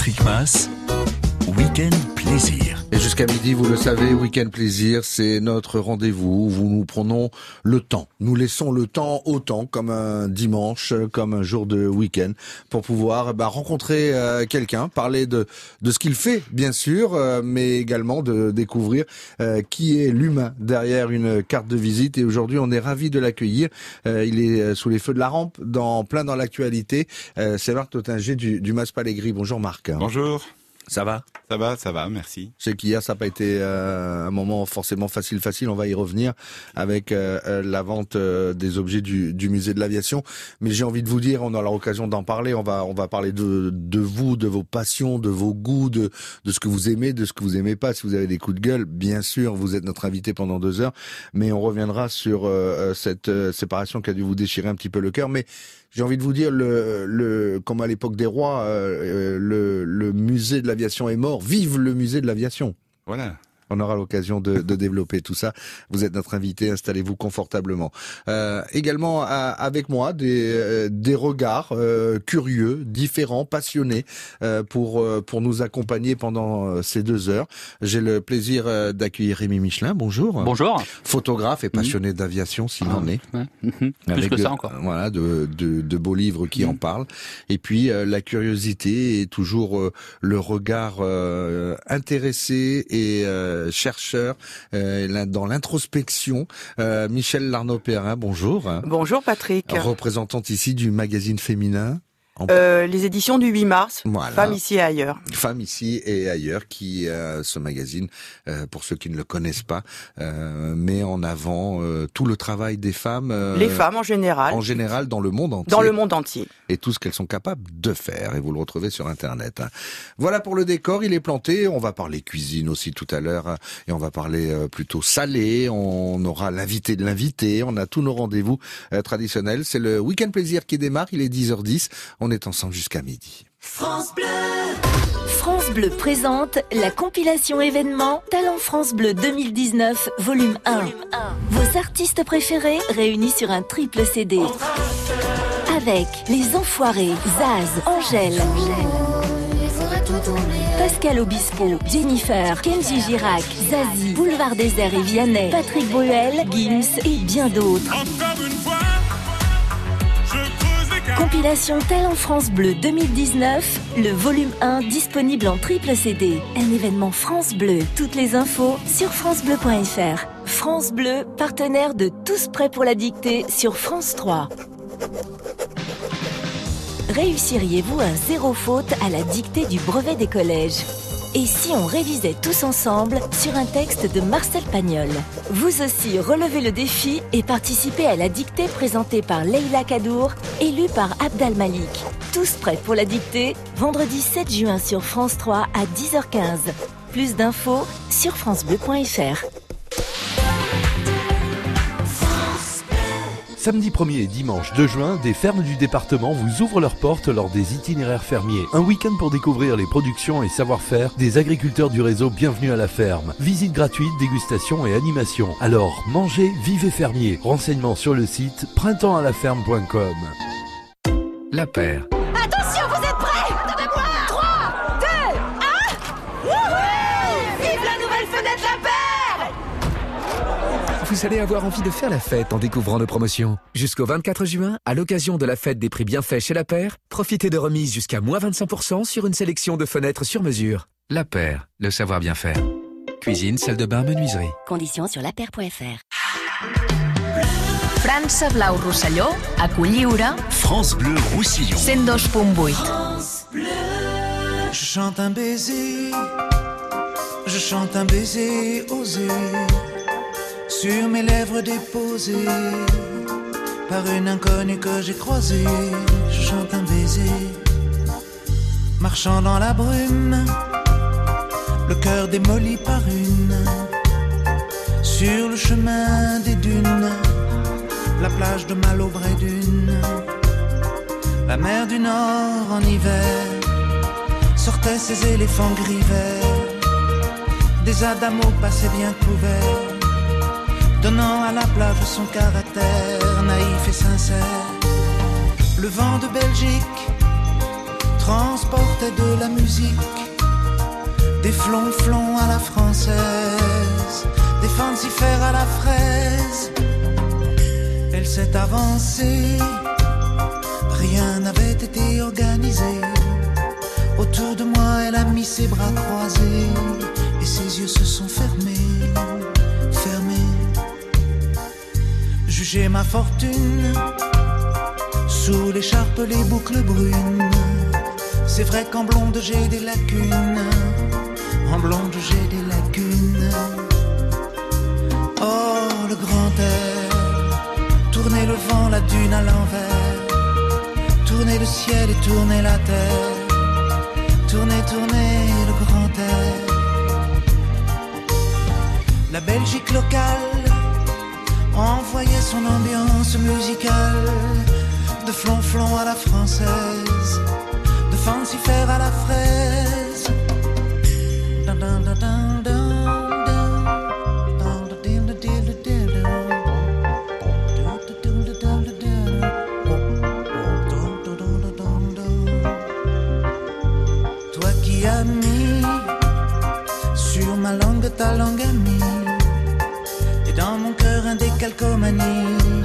Patrick Week-end plaisir. Et jusqu'à midi, vous le savez, Week-end Plaisir, c'est notre rendez-vous où nous prenons le temps. Nous laissons le temps autant comme un dimanche, comme un jour de week-end, pour pouvoir bah, rencontrer euh, quelqu'un, parler de, de ce qu'il fait, bien sûr, euh, mais également de découvrir euh, qui est l'humain derrière une carte de visite. Et aujourd'hui, on est ravi de l'accueillir. il est sous les feux de la rampe, dans plein dans l'actualité. c'est Marc Totinger du, du Mas Palégris. Bonjour Marc. Bonjour. Ça va Ça va, ça va, merci. Je sais qu'hier, ça n'a pas été euh, un moment forcément facile, facile. On va y revenir avec euh, euh, la vente des objets du, du musée de l'aviation. Mais j'ai envie de vous dire, on aura l'occasion d'en parler. On va, on va parler de, de vous, de vos passions, de vos goûts, de, de ce que vous aimez, de ce que vous aimez pas. Si vous avez des coups de gueule, bien sûr, vous êtes notre invité pendant deux heures. Mais on reviendra sur cette séparation qui a dû vous déchirer un petit peu le cœur. Mais j'ai envie de vous dire, le, le, comme à l'époque des rois, euh, le, le musée de l'aviation est mort. Vive le musée de l'aviation. Voilà. On aura l'occasion de, de, développer tout ça. Vous êtes notre invité, installez-vous confortablement. Euh, également avec moi des, euh, des regards euh, curieux, différents, passionnés euh, pour pour nous accompagner pendant ces deux heures. J'ai le plaisir d'accueillir Rémi Michelin. Bonjour. Bonjour. Photographe et passionné d'aviation, s'il ah, en est. Mhm. Plus que ça encore. Voilà, de, de, de, beaux livres qui en parlent. Et puis la curiosité et toujours le regard intéressé et chercheur euh, dans l'introspection. Euh, Michel Larnaud-Perrin, bonjour. Bonjour Patrick. Représentante ici du magazine féminin. Euh, les éditions du 8 mars, voilà. Femmes ici et ailleurs. Femmes ici et ailleurs, qui euh, ce magazine, euh, pour ceux qui ne le connaissent pas, euh, met en avant euh, tout le travail des femmes. les femmes en général. En général, dans le monde entier. Dans le monde entier. Et tout ce qu'elles sont capables de faire. Et vous le retrouvez sur Internet. Hein. Voilà pour le décor, il est planté. On va parler cuisine aussi tout à l'heure. Et on va parler plutôt salé. On aura l'invité de l'invité. On a tous nos rendez-vous traditionnels. C'est le week-end plaisir qui démarre. Il est 10h10. On on est ensemble jusqu'à midi. France Bleu France Bleu présente la compilation événement Talent France Bleu 2019 volume 1. Vos artistes préférés réunis sur un triple CD. Avec Les Enfoirés, Zaz, Angèle. Pascal Obispo, Jennifer, Kenji Girac, Zazie, Boulevard Désert et Vianney, Patrick Bruel, Gims et bien d'autres. Compilation en France Bleu 2019, le volume 1 disponible en triple CD. Un événement France Bleu. Toutes les infos sur francebleu.fr. France Bleu, partenaire de Tous prêts pour la dictée sur France 3. Réussiriez-vous un zéro faute à la dictée du brevet des collèges? Et si on révisait tous ensemble sur un texte de Marcel Pagnol? Vous aussi relevez le défi et participez à la dictée présentée par Leila Kadour, élue par Abdal Malik. Tous prêts pour la dictée? Vendredi 7 juin sur France 3 à 10h15. Plus d'infos sur francebleu.fr. Samedi 1er et dimanche 2 juin, des fermes du département vous ouvrent leurs portes lors des itinéraires fermiers. Un week-end pour découvrir les productions et savoir-faire des agriculteurs du réseau Bienvenue à la ferme. Visite gratuite, dégustation et animation. Alors, mangez, vivez fermier. Renseignements sur le site printemps-à-la-ferme.com. La paire vous allez avoir envie de faire la fête en découvrant nos promotions. Jusqu'au 24 juin, à l'occasion de la fête des prix bienfaits chez La Paire, profitez de remises jusqu'à moins 25% sur une sélection de fenêtres sur mesure. La Paire, le savoir bien faire. Cuisine, salle de bain, menuiserie. Conditions sur lapaire.fr. France Blau Roussillon, a France Bleu Roussillon. 102.8. France Bleu. Je chante un baiser. Je chante un baiser osé sur mes lèvres déposées. Par une inconnue que j'ai croisée. Je chante un baiser, marchant dans la brume, le cœur démoli par une, sur le chemin des dunes, la plage de Malaubré d'une, la mer du Nord en hiver, sortait ses éléphants gris des adamos passaient bien couverts donnant à la plage son caractère naïf et sincère. Le vent de Belgique transporte chantait de la musique, des flonflons à la française, des fancifères à la fraise. Elle s'est avancée, rien n'avait été organisé. Autour de moi, elle a mis ses bras croisés et ses yeux se sont fermés, fermés. Jugez ma fortune sous l'écharpe, les boucles brunes. C'est vrai qu'en blonde j'ai des lacunes, en blonde j'ai des lacunes. Oh, le grand air, tourner le vent, la dune à l'envers, tourner le ciel et tourner la terre, tourner, tourner le grand air. La Belgique locale envoyait son ambiance musicale de flonflon à la française, de fancifère à la fraise. Toi qui as mis sur ma langue ta langue amie, décalcomanie,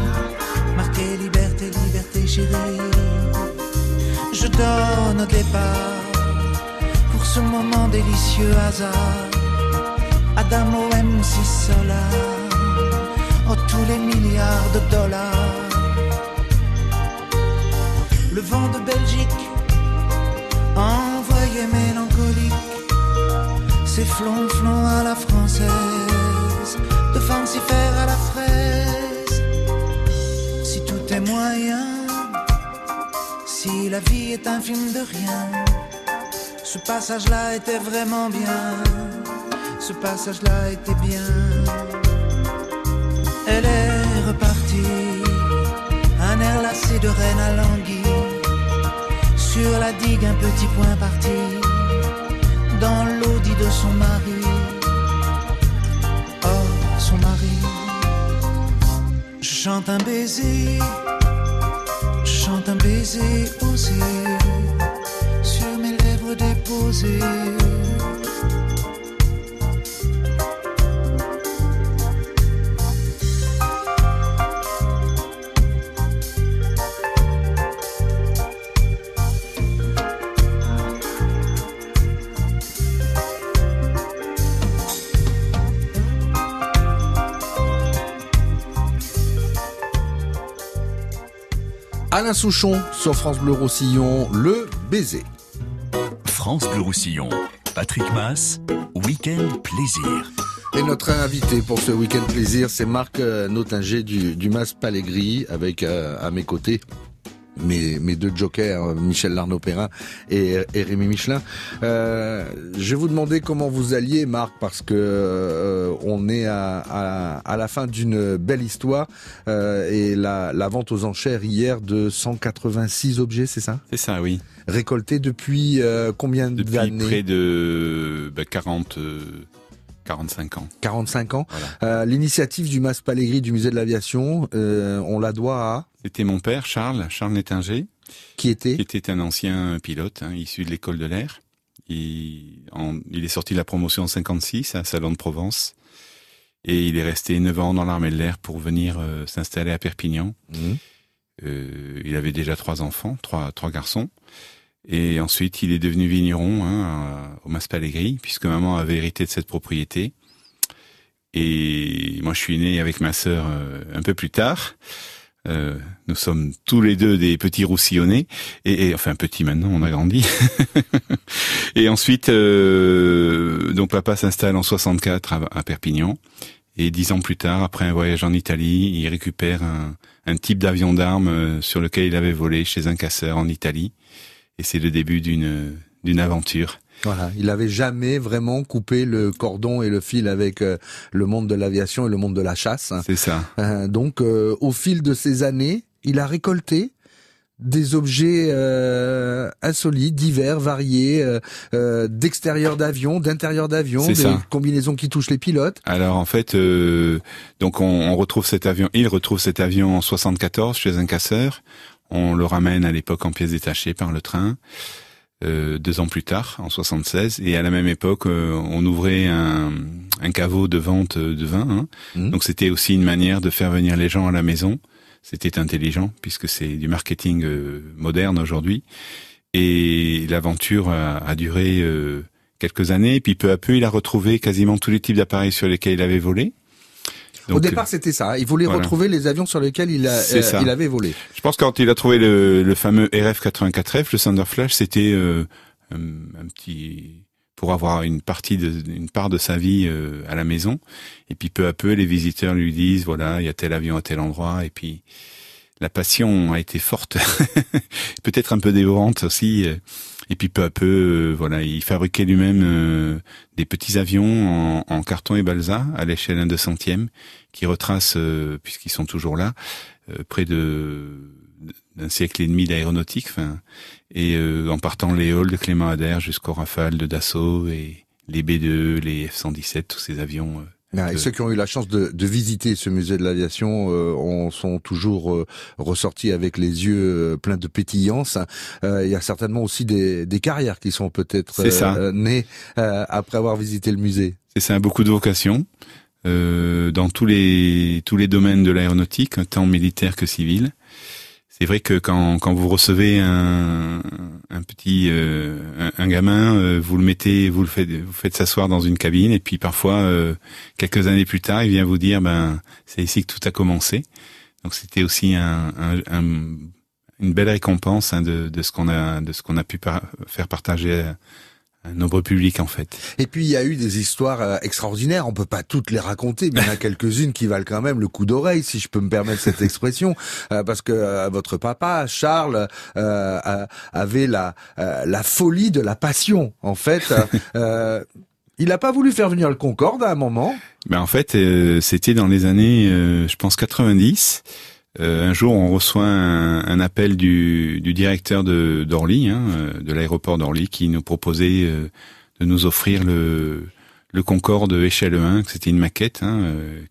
marqué liberté, liberté chérie. Je donne au départ pour ce moment délicieux hasard. Adamo MC Solar, oh tous les milliards de dollars. Le vent de Belgique, envoyé mélancolique, ses flonflons à la française, si la vie est un film de rien, ce passage-là était vraiment bien, ce passage-là était bien. Elle est repartie, un air lassé de reine à l'anguille, sur la digue un petit point parti, dans l'audit de son mari. Oh, son mari, chante un baiser, un baiser osé, sur mes lèvres déposées. Alain Souchon sur France Bleu Roussillon, le baiser. France Bleu Roussillon, Patrick Mass, Week-end Plaisir. Et notre invité pour ce week-end plaisir, c'est Marc euh, Notinger du, du Mas Palégris, avec euh, à mes côtés mes, mes deux jokers, Michel Larnaud-Perrin et, et, Rémi Michelin. Euh, je vais vous demander comment vous alliez, Marc, parce que euh, on est à, à, à la fin d'une belle histoire euh, et la, la, vente aux enchères hier de 186 objets, c'est ça? C'est ça, oui. Récoltés depuis euh, combien d'années? Depuis près de bah, 40... 45 ans. 45 ans. Voilà. Euh, L'initiative du Mas Palégris du musée de l'aviation, euh, on la doit à C'était mon père, Charles, Charles Nettinger. Qui était Qui était un ancien pilote, hein, issu de l'école de l'air. Il, en, il est sorti de la promotion en 56 à Salon de Provence. Et il est resté 9 ans dans l'armée de l'air pour venir euh, s'installer à Perpignan. Mmh. il avait déjà trois enfants, trois, trois garçons. Et ensuite, il est devenu vigneron hein, au Mas Palégris, puisque maman avait hérité de cette propriété. Et moi, je suis né avec ma sœur euh, un peu plus tard. Euh, nous sommes tous les deux des petits roussillonnés, et, et enfin petits maintenant, on a grandi. et ensuite, euh, donc papa s'installe en 64 à, à, Perpignan, et dix ans plus tard, après un voyage en Italie, il récupère un, un type d'avion d'armes euh, sur lequel il avait volé chez un casseur en Italie et c'est le début d'une d'une aventure. Voilà, il avait jamais vraiment coupé le cordon et le fil avec euh, le monde de l'aviation et le monde de la chasse. C'est ça. Euh, donc, euh, au fil de ces années, il a récolté des objets euh, insolites, divers, variés, euh, d'extérieur d'avion, d'intérieur d'avion, des ça. combinaisons qui touchent les pilotes. Alors en fait, euh, donc on, on, retrouve cet avion, il retrouve cet avion en 74 chez un casseur. On le ramène à l'époque en pièces détachées par le train. deux ans plus tard, en 76. Et à la même époque, on ouvrait un, un, caveau de vente de vin. Hein. Mmh. Donc c'était aussi une manière de faire venir les gens à la maison. C'était intelligent puisque c'est du marketing moderne aujourd'hui. Et l'aventure a, a, duré quelques années. Et puis peu à peu, il a retrouvé quasiment tous les types d'appareils sur lesquels il avait volé. Au départ, c'était ça. Hein. Il voulait retrouver les avions sur lesquels il, a, euh, il avait volé. Je pense que quand il a trouvé le, le fameux RF-84F, le Thunder Flash, c'était euh, un, petit pour avoir une partie de une part de sa vie euh, à la maison. Et puis peu à peu, les visiteurs lui disent voilà, il y a tel avion à tel endroit. Et puis la passion a été forte, peut-être un peu dévorante aussi. Et puis peu à peu, euh, voilà, il fabriquait lui-même euh, des petits avions en, carton et balsa à l'échelle 1 centième qui retracent, euh, puisqu'ils sont toujours là, près de d'un siècle et demi d'aéronautique, enfin, et en partant les halls de Clément Ader jusqu'au Rafale de Dassault et les B2, les F-117, tous ces avions et ceux qui ont eu la chance de, de visiter ce musée de l'aviation euh, sont toujours euh, ressortis avec les yeux euh, pleins de pétillance. Euh, il y a certainement aussi des, des carrières qui sont peut-être nées après avoir visité le musée. C'est ça, beaucoup de vocations dans tous les tous les domaines de l'aéronautique, tant militaire que civil c'est vrai que quand, quand vous recevez un, un petit euh, un, gamin, euh, vous le mettez, vous le faites, vous faites s'asseoir dans une cabine et puis parfois euh, quelques années plus tard, il vient vous dire ben c'est ici que tout a commencé. Donc c'était aussi un, un, une belle récompense hein, de, de ce qu'on a de ce qu'on a pu faire partager un nombreux public en fait. Et puis il y a eu des histoires euh, extraordinaires, on peut pas toutes les raconter, mais il y en a quelques-unes qui valent quand même le coup d'oreille, si je peux me permettre cette expression, euh, parce que euh, votre papa Charles avait la la folie de la passion en fait. il n'a pas voulu faire venir le Concorde à un moment. Ben en fait, c'était dans les années, je pense 90. Euh, un jour, on reçoit un, appel du, directeur de d'Orly, hein, euh, de l'aéroport d'Orly, qui nous proposait euh, de nous offrir le, le Concorde échelle 1, que c'était une maquette, hein,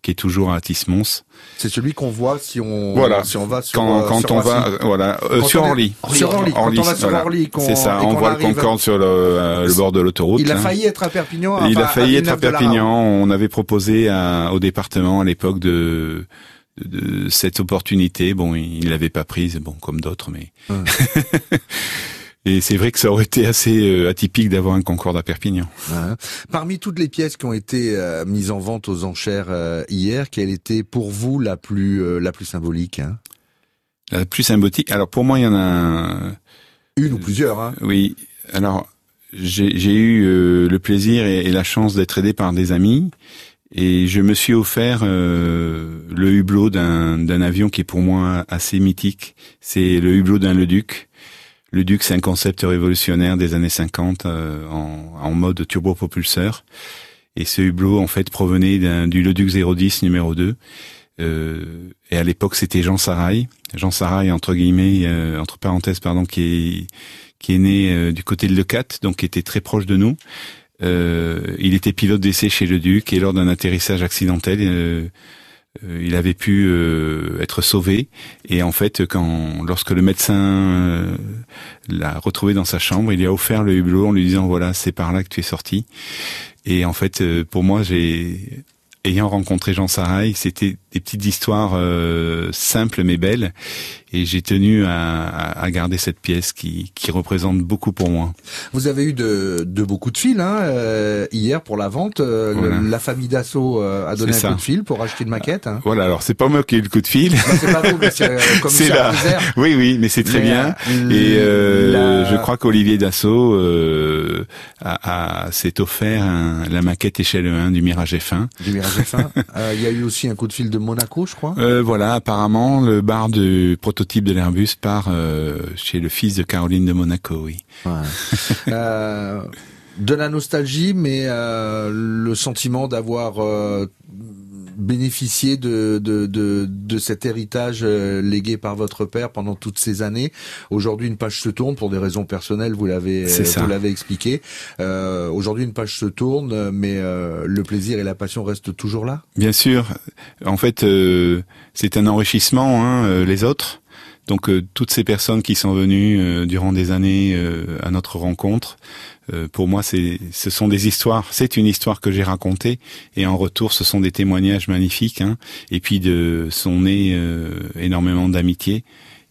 qui est toujours à Tismons. C'est celui qu'on voit si on voilà. si on va sur quand, quand on va voilà sur Orly. Sur Orly. Quand on va sur Orly, c'est ça. On, voit le Concorde sur le, le bord de l'autoroute. Il a hein. failli être à Perpignan. Il a failli être à Perpignan. On avait proposé à, au département à l'époque de de cette opportunité. Bon, il l'avait pas prise, bon, comme d'autres, mais. Et c'est vrai que ça aurait été assez euh, atypique d'avoir un Concorde à Perpignan. Parmi toutes les pièces qui ont été euh, mises en vente aux enchères euh, hier, quelle était pour vous la plus la plus symbolique hein? La plus symbolique. Alors pour moi, il y en a une ou plusieurs. Hein oui. Alors j'ai eu le plaisir et, et la chance d'être aidé par des amis et je me suis offert euh, le hublot d'un avion qui est pour moi assez mythique. C'est le hublot d'un Leduc. Le Duc, c'est un concept révolutionnaire des années 50 euh, en, en, mode turbopropulseur. Et ce hublot, en fait, provenait du Leduc 010 numéro 2. Euh, et à l'époque, c'était Jean Sarail. Jean Sarail, entre guillemets, euh, entre parenthèses, pardon, qui est, qui est né du côté de Lecate, donc qui était très proche de nous. Euh, il était pilote d'essai chez le Duc et lors d'un atterrissage accidentel, euh, euh, il avait pu être sauvé. Et en fait, quand lorsque le médecin l'a retrouvé dans sa chambre, il lui a offert le hublot en lui disant voilà, c'est par là que tu es sorti. Et en fait, pour moi, j'ai ayant rencontré Jean Sarail, c'était des petites histoires simples mais belles et j'ai tenu à, à, garder cette pièce qui, qui représente beaucoup pour moi. Vous avez eu de, de beaucoup de fils hein, euh, hier pour la vente. Euh, la famille Dassault euh, a donné un coup de fil pour acheter une maquette. Hein. Voilà, alors c'est pas moi qui ai eu le coup de fil. Bah, c'est pas vous, c'est là. Oui, oui, mais c'est très bien. Et je crois qu'Olivier Dassault a, a s'est offert la maquette échelle 1 du Mirage F1. Du Mirage F1. Il y a eu aussi un coup de fil de Monaco, je crois. voilà, apparemment le bar du prototype type de l'Airbus part euh, chez le fils de Caroline de Monaco, oui. euh, de la nostalgie, mais euh, le sentiment d'avoir euh, bénéficié de, de, de, de, cet héritage euh, légué par votre père pendant toutes ces années. Aujourd'hui, une page se tourne pour des raisons personnelles, vous l'avez vous l'avez expliqué. Euh, Aujourd'hui, une page se tourne, mais le plaisir et la passion restent toujours là? Bien sûr. En fait, c'est un enrichissement. Hein, les autres Donc toutes ces personnes qui sont venues durant des années à notre rencontre, pour moi, c'est, ce sont des histoires. C'est une histoire que j'ai racontée, et en retour, ce sont des témoignages magnifiques. Hein, et puis de sont nés énormément d'amitié.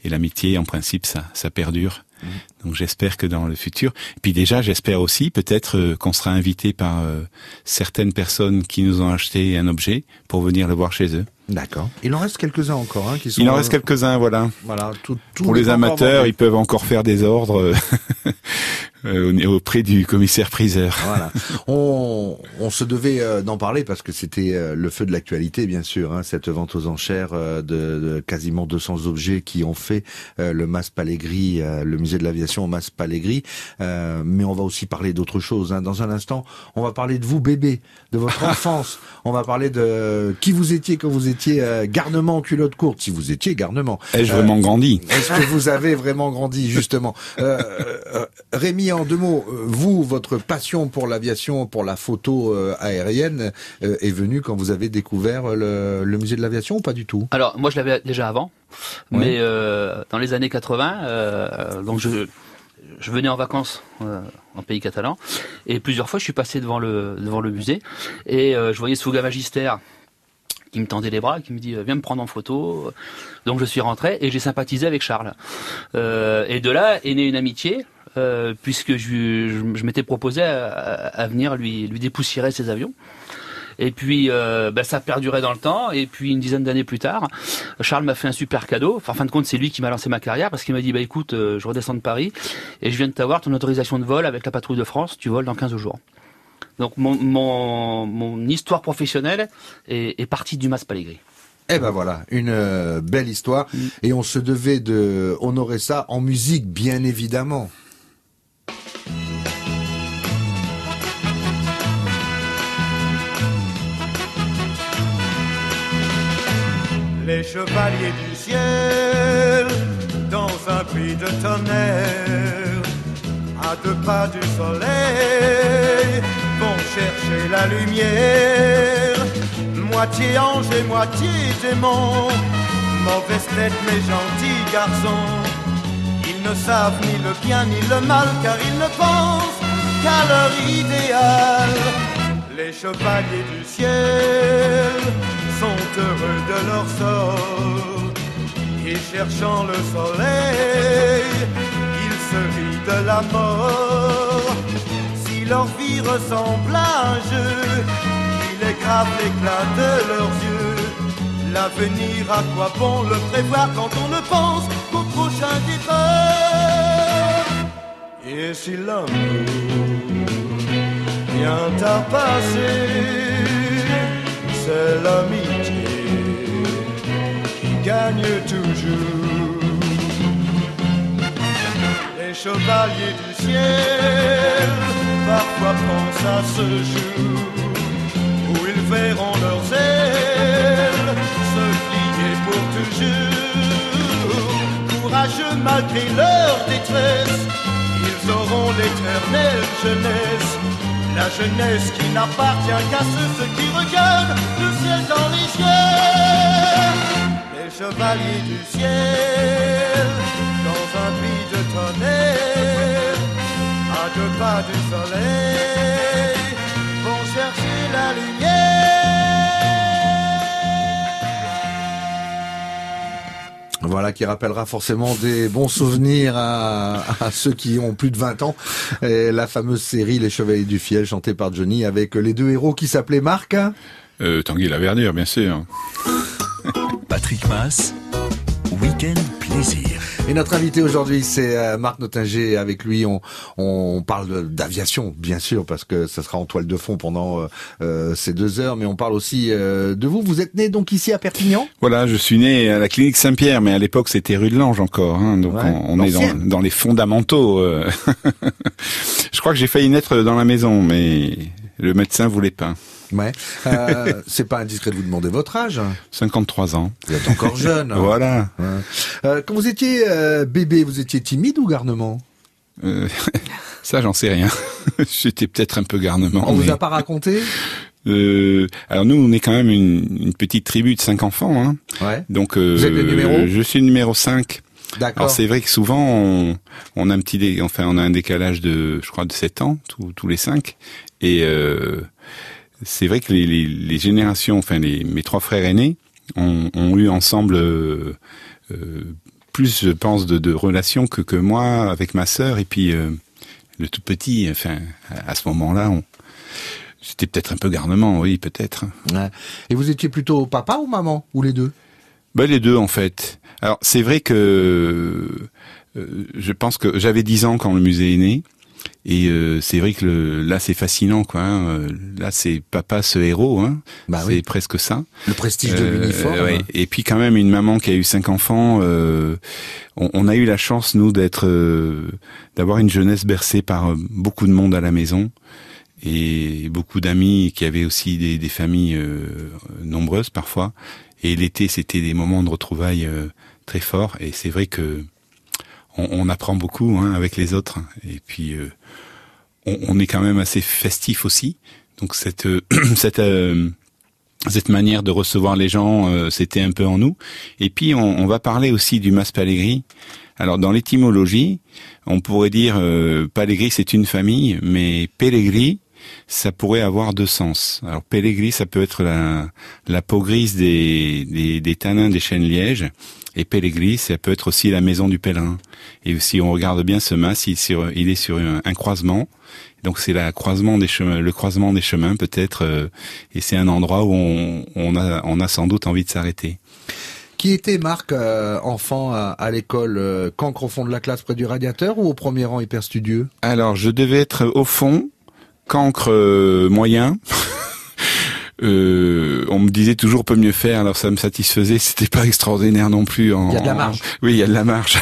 Et l'amitié, en principe, ça, ça perdure. Mmh. Donc j'espère que dans le futur, et puis déjà j'espère aussi peut-être euh, qu'on sera invité par euh, certaines personnes qui nous ont acheté un objet pour venir le voir chez eux. D'accord. Il en reste quelques-uns encore, hein, qui sont. Il en reste quelques-uns, voilà. Voilà. Tout, Pour les amateurs, ils peuvent encore faire des ordres euh, auprès du commissaire priseur. Voilà. On, on se devait euh, d'en parler parce que c'était euh, le feu de l'actualité, bien sûr. Hein, cette vente aux enchères de, de, quasiment 200 objets qui ont fait le Mas Palégri, le musée de l'aviation au Mas Palégri. mais on va aussi parler d'autre chose. Hein. Dans un instant, on va parler de vous, bébé, de votre enfance. on va parler de qui vous étiez quand vous étiez euh, garnement en culotte courte, si vous étiez garnement. Ai-je vraiment grandi? Est-ce que vous avez vraiment grandi, justement? Euh, euh, Rémi, en deux mots, vous, votre passion pour l'aviation, pour la photo aérienne, est venue quand vous avez découvert le, musée de l'aviation ou pas du tout? Alors, moi, je l'avais déjà avant, mais dans les années 80, donc je venais en vacances en pays catalan et plusieurs fois je suis passé devant le musée et je voyais Souga Magister qui me tendait les bras, qui me dit viens me prendre en photo. Donc je suis rentré et j'ai sympathisé avec Charles. Euh, et de là est née une amitié. Euh, puisque je, m'étais proposé à, venir lui dépoussiérer ses avions. Et puis euh, bah, ça a perduré dans le temps. Et puis une dizaine d'années plus tard, Charles m'a fait un super cadeau. Enfin, en fin de compte, c'est lui qui m'a lancé ma carrière parce qu'il m'a dit bah écoute, je redescends de Paris et je viens de t'avoir ton autorisation de vol avec la patrouille de France. Tu voles dans 15 jours. Donc mon, mon, mon histoire professionnelle est, est partie du Mas Palégri. Eh ben voilà, une euh, belle histoire. Mm. Et on se devait de honorer ça en musique, bien évidemment. Les chevaliers du ciel, dans un puits de tonnerre, à deux pas du soleil, vont chercher la lumière. Moitié ange et moitié démon, mauvaise tête mais gentil garçon. Ils ne savent ni le bien ni le mal car ils ne pensent qu'à leur idéal. Les chevaliers du ciel sont heureux de leur sort. Et cherchant le soleil, ils se rient de la mort. Leur vie ressemble à un jeu, il est grave l'éclat de leurs yeux. L'avenir, à quoi bon le prévoir quand on ne pense qu'au prochain départ? Et si l'amour vient à passer, c'est qui gagne toujours. Les chevaliers du ciel parfois pensent à ce jour où ils verront leurs ailes se plier pour toujours. Courageux malgré leur détresse, ils auront l'éternelle jeunesse. La jeunesse qui n'appartient qu'à ceux, qui regardent le ciel dans les yeux. Les chevaliers du ciel, dans un puits de tonnerre à deux pas du soleil, vont chercher la lumière. Voilà qui rappellera forcément des bons souvenirs à, ceux qui ont plus de 20 ans. Et la fameuse série Les Chevaliers du Fiel chantée par Johnny avec les deux héros qui s'appelaient Marc. Euh, Tanguy Laverdure, bien sûr. Patrick Mass, Week-end Plaisir. Et notre invité aujourd'hui, c'est euh, Marc Notinger. Avec lui, on, on parle d'aviation, bien sûr, parce que ça sera en toile de fond pendant euh, euh, ces deux heures. Mais on parle aussi de vous. Vous êtes né donc ici à Perpignan? Voilà, je suis né à la clinique Saint-Pierre, mais à l'époque c'était rue de Lange encore. Hein, donc on, est dans, dans, les fondamentaux. je crois que j'ai failli naître dans la maison, mais le médecin voulait pas. Ouais. Euh, c'est pas indiscret de vous demander votre âge. 53 ans. Vous êtes encore jeune. voilà. Euh, quand vous étiez euh, bébé, vous étiez timide ou garnement Ça, j'en sais rien. J'étais peut-être un peu garnement. On vous a pas raconté? Euh, alors nous, on est quand même une, une petite tribu de cinq enfants. Hein. Ouais. Donc, euh, vous êtes le numéro? Je suis numéro 5. D'accord. Alors c'est vrai que souvent on, on, a un petit, dé, enfin on a un décalage de, je crois, de 7 ans tous, tous les cinq, et euh, c'est vrai que les, les, les, générations, enfin les, mes trois frères aînés ont, ont eu ensemble euh, euh, plus, je pense, de, de relations que que moi avec ma sœur et puis le tout petit. Enfin, à ce moment-là, on c'était peut-être un peu garnement, oui, peut-être. Ouais. Et vous étiez plutôt papa ou maman ou les deux? Ben les deux en fait. Alors c'est vrai que euh, je pense que j'avais 10 ans quand le musée est né. Et euh, c'est vrai que le, là c'est fascinant quoi. Hein. Là c'est papa ce héros, hein. Bah c'est oui. presque ça. Le prestige de l'uniforme. ouais. Et puis quand même une maman qui a eu cinq enfants. Euh, on, on, a eu la chance nous d'être, euh, d'avoir une jeunesse bercée par beaucoup de monde à la maison et beaucoup d'amis qui avaient aussi des, des familles nombreuses parfois. Et l'été c'était des moments de retrouvailles très forts. Et c'est vrai que on, on, apprend beaucoup hein, avec les autres. Et puis, euh, on, on, est quand même assez festif aussi. Donc cette euh, cette euh, cette manière de recevoir les gens, euh, c'était un peu en nous. Et puis, on, on va parler aussi du Mas Palégri. Alors, dans l'étymologie, on pourrait dire euh, Palégri, c'est une famille, mais Pellegri, ça pourrait avoir deux sens. Alors Pellegri, ça peut être la, la peau grise des, des, des tanins des chênes lièges, et Pellegri, ça peut être aussi la maison du pèlerin. Et si on regarde bien ce mas, il, sur, il est sur un, un croisement. Donc c'est la croisement des chemins, le croisement des chemins peut-être, euh, et c'est un endroit où on, on, a, on a sans doute envie de s'arrêter. Qui était Marc euh, enfant à, à l'école, euh, cancre au fond de la classe près du radiateur ou au premier rang hyper studieux Alors je devais être au fond, cancre euh, moyen. Euh, on me disait toujours peut mieux faire, alors ça me satisfaisait. C'était pas extraordinaire non plus. En, il y a de la marge. En... Oui, il y a de la marge.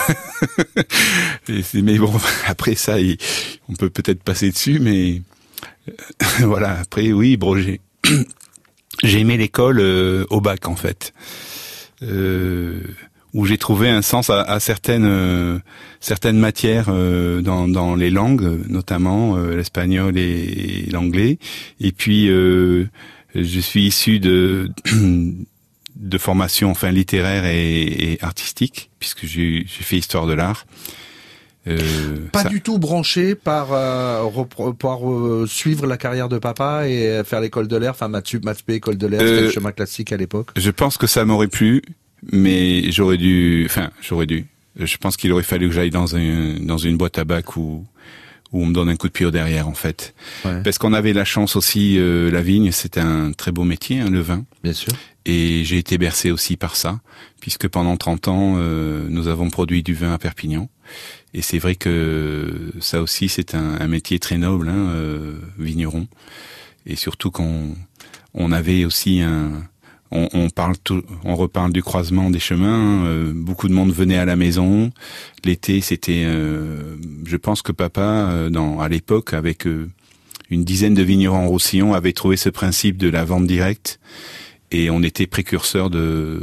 mais bon, après ça, il... on peut peut-être passer dessus, mais voilà. Après, oui, bon, j'ai j'ai aimé l'école euh, au bac en fait. Euh, où j'ai trouvé un sens à, à certaines euh, certaines matières euh, dans, dans les langues, notamment euh, l'espagnol et, et l'anglais. Et puis euh, je suis issu de de formation enfin littéraire et, et artistique puisque j'ai fait histoire de l'art. Euh, pas ça... du tout branché par euh, par euh, suivre la carrière de papa et faire l'école de l'air, enfin maths maths école de l'air, c'était le chemin classique à l'époque. Je pense que ça m'aurait plu, mais j'aurais dû, enfin j'aurais dû. Je pense qu'il aurait fallu que j'aille dans un dans une boîte à bac où où on me donne un coup de pied au derrière en fait. Ouais. Parce qu'on avait la chance aussi, euh, la vigne, c'est un très beau métier, hein, le vin. Bien sûr. Et j'ai été bercé aussi par ça, puisque pendant 30 ans, euh, nous avons produit du vin à Perpignan. Et c'est vrai que ça aussi, c'est un, un, métier très noble, hein, euh, vigneron. Et surtout qu'on on avait aussi un, on, on, parle tout, on reparle du croisement des chemins. Euh, beaucoup de monde venait à la maison. L'été, c'était, euh, je pense que papa, euh, dans à l'époque, avec euh, une dizaine de vignerons en Roussillon, avait trouvé ce principe de la vente directe, et on était précurseur de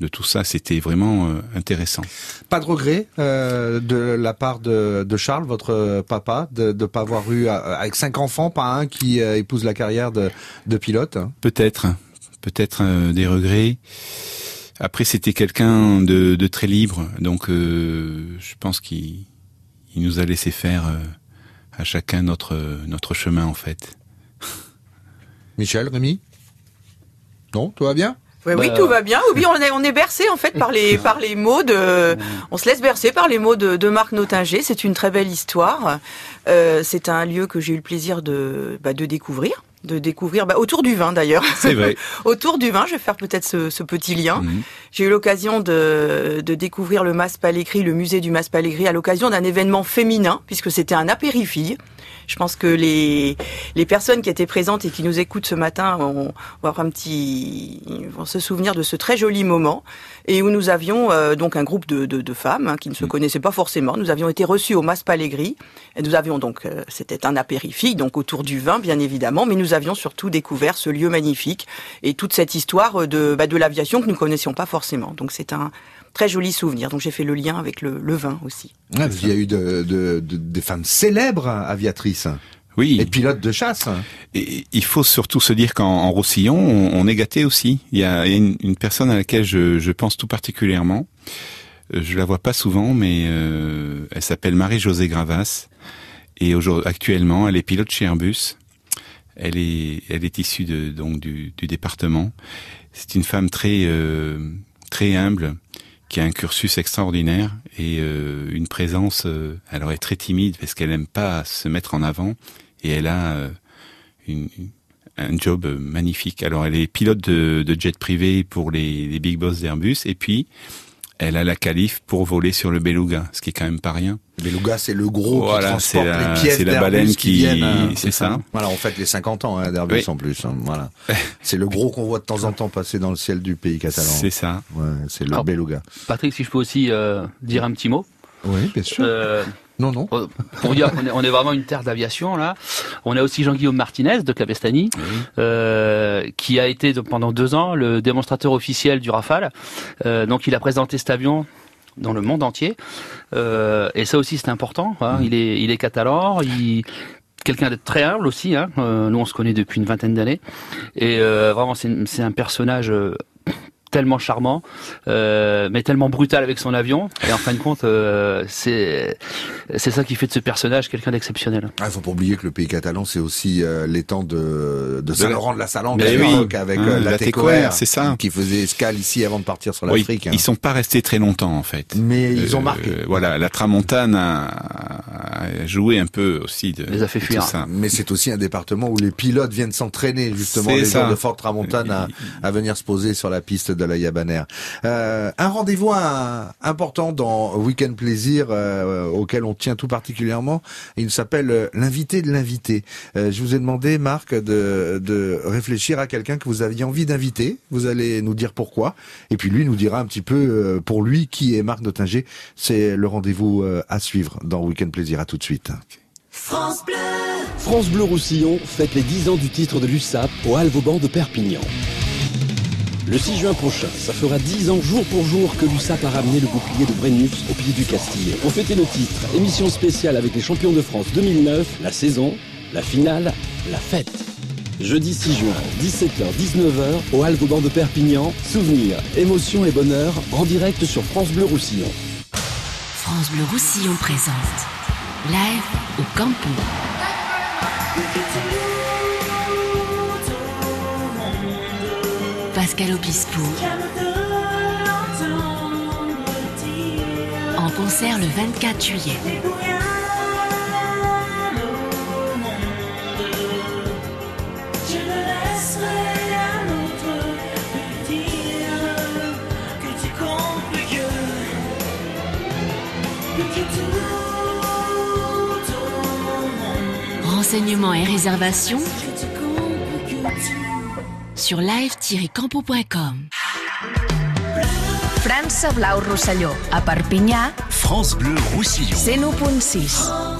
de tout ça. C'était vraiment euh, intéressant. Pas de regret euh, de la part de, de, Charles, votre papa, de ne pas avoir eu, avec cinq enfants, pas un qui épouse la carrière de, de pilote? Peut-être, peut-être euh, des regrets. Après, c'était quelqu'un de, de, très libre, donc euh, je pense qu'il nous a laissé faire euh, à chacun notre, notre chemin, en fait. Michel, Rémi? Non, tout va bien? Oui, oui, tout va bien. Oui, on est, on est bercé en fait par les, par les mots de, on se laisse bercer par les mots de, de Marc Notinger. C'est une très belle histoire. Euh, c'est un lieu que j'ai eu le plaisir de, bah, de découvrir de découvrir bah, autour du vin d'ailleurs. C'est vrai. autour du vin, je vais faire peut-être ce, ce, petit lien. Mmh. J'ai eu l'occasion de, de, découvrir le Mas Palégri, le musée du Mas Palégri, à l'occasion d'un événement féminin, puisque c'était un apérifille. Je pense que les, les personnes qui étaient présentes et qui nous écoutent ce matin vont, avoir un petit, vont se souvenir de ce très joli moment et où nous avions euh, donc un groupe de, de, de femmes hein, qui ne se mmh. connaissaient pas forcément. Nous avions été reçus au Mas Palégri et nous avions donc, euh, c'était un apérifique, donc autour du vin bien évidemment, mais nous avions surtout découvert ce lieu magnifique et toute cette histoire de, bah, de l'aviation que nous connaissions pas forcément. Donc c'est un très joli souvenir. Donc j'ai fait le lien avec le, le vin aussi. Ah, il y a eu de, de, de, des femmes célèbres aviatrices. Oui. Et pilotes de chasse. Et il faut surtout se dire qu'en Roussillon, on, on, est gâté aussi. Il y a une, une personne à laquelle je, je, pense tout particulièrement. Euh, Je la vois pas souvent, mais euh, elle s'appelle Marie-Josée Gravas. Et actuellement, elle est pilote chez Airbus. Elle est, elle est issue de, donc du, du département. C'est une femme très, euh, très humble, qui a un cursus extraordinaire et euh, une présence. euh, alors, elle est très timide parce qu'elle aime pas se mettre en avant. Et elle a euh, un job magnifique. Alors, elle est pilote de, jet privé pour les big boss d'Airbus. Et puis, elle a la qualif pour voler sur le Beluga, ce qui est quand même pas rien. Le Beluga, c'est le gros Voilà, qui transporte c'est la- les pièces c'est la baleine qui, qui- viennent. hein, c'est ça. Voilà, on fête les 50 ans hein, d'Airbus Oui. en plus. hein, voilà. C'est le gros qu'on voit de temps en temps passer dans le ciel du pays catalan. C'est ça. Ouais, c'est le Alors, Beluga. Patrick, si je peux aussi euh, dire un petit mot. Oui, bien sûr. Euh, non, non. Pour dire qu'on est, on est vraiment une terre d'aviation là. On a aussi Jean-Guillaume Martinez de Clavestani, euh, qui a été pendant deux ans le démonstrateur officiel du Rafale. Euh, donc il a présenté cet avion dans le monde entier. Euh, et ça aussi c'est important. hein. Il est, il est catalan. Il quelqu'un de très humble aussi. Hein. Euh, nous on se connaît depuis une vingtaine d'années. Et euh, vraiment c'est, c'est un personnage. euh, tellement charmant, euh, mais tellement brutal avec son avion. Et en fin de compte, euh, c'est c'est ça qui fait de ce personnage quelqu'un d'exceptionnel. Il faut pas oublier que le pays catalan, c'est aussi euh, l'étang de, de la- Saint-Laurent de la Salanque oui. l'époque, avec Hein, euh, la la c'est ça. qui faisait escale ici avant de partir sur Oui, l'Afrique. hein. ils sont pas restés très longtemps en fait. Mais ils ont Euh, marqué. Voilà, la Tramontane a, a joué un peu aussi de, Les a fait fuir. ça. Mais c'est aussi un département où les pilotes viennent s'entraîner justement les ça. jours de Fort Tramontane à, à venir se poser sur la piste de la. Euh, un rendez-vous important dans Weekend Plaisir euh, auquel on tient tout particulièrement. Il s'appelle euh, l'invité de l'invité. Euh, je vous ai demandé, Marc, de, de réfléchir à quelqu'un que vous aviez envie d'inviter. Vous allez nous dire pourquoi. Et puis lui nous dira un petit peu euh, pour lui qui est Marc Nottinger. C'est le rendez-vous euh, à suivre dans Weekend Plaisir. À tout de suite. France Bleu France Bleu Roussillon fête les 10 ans du titre de l'USAP au Alvauban de Perpignan. Le 6 juin prochain, ça fera 10 ans jour pour jour que l'USAP a ramené le bouclier de Brennus au pied du Castillet. Pour fêter le titre, émission spéciale avec les champions de France 2009, la saison, la finale, la fête. Jeudi 6 juin, 17h-19h, au Alvauban de Perpignan, souvenirs, émotions et bonheur en direct sur France Bleu Roussillon. France Bleu Roussillon présente Live au Campo. Pascal Obispo. En concert le 24 juillet. Je ne laisserai sur live-campo.com. França Blau Rosselló, a Perpinyà, France Bleu Roussillon. 101.6.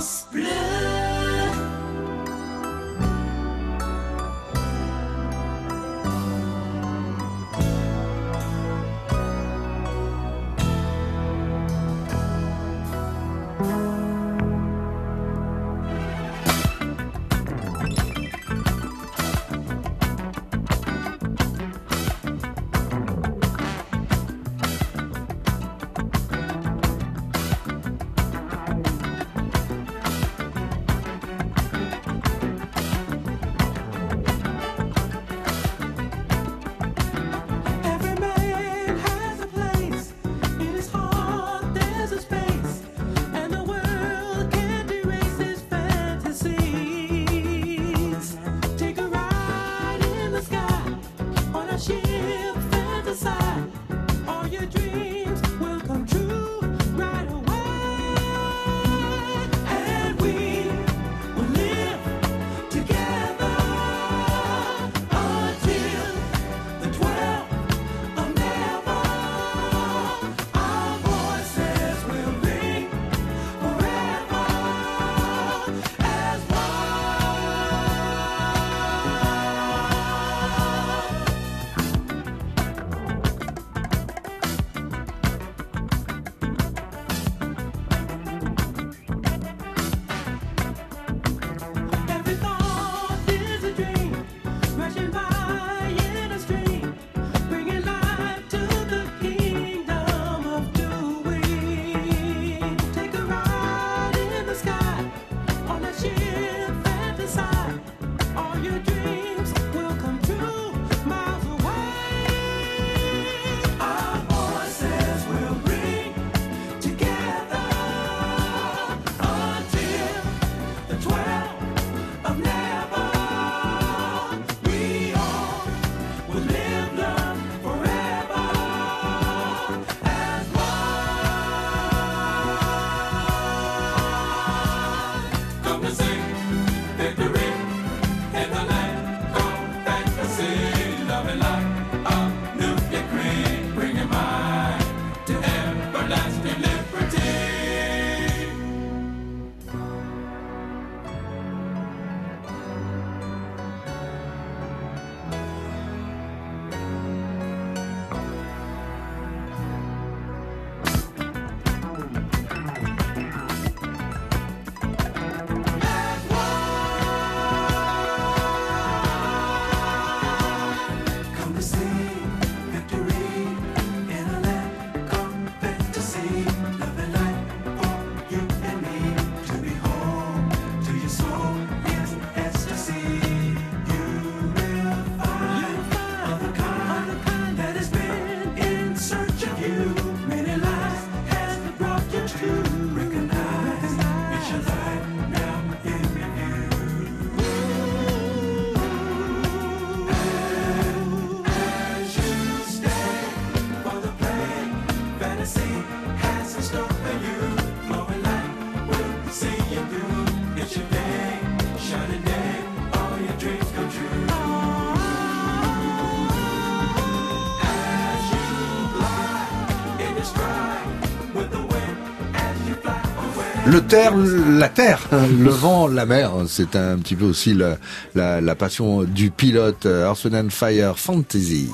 France Bleu. Le terre, la terre, le vent, la mer, c'est un petit peu aussi la, la, la passion du pilote euh, and Fire Fantasy.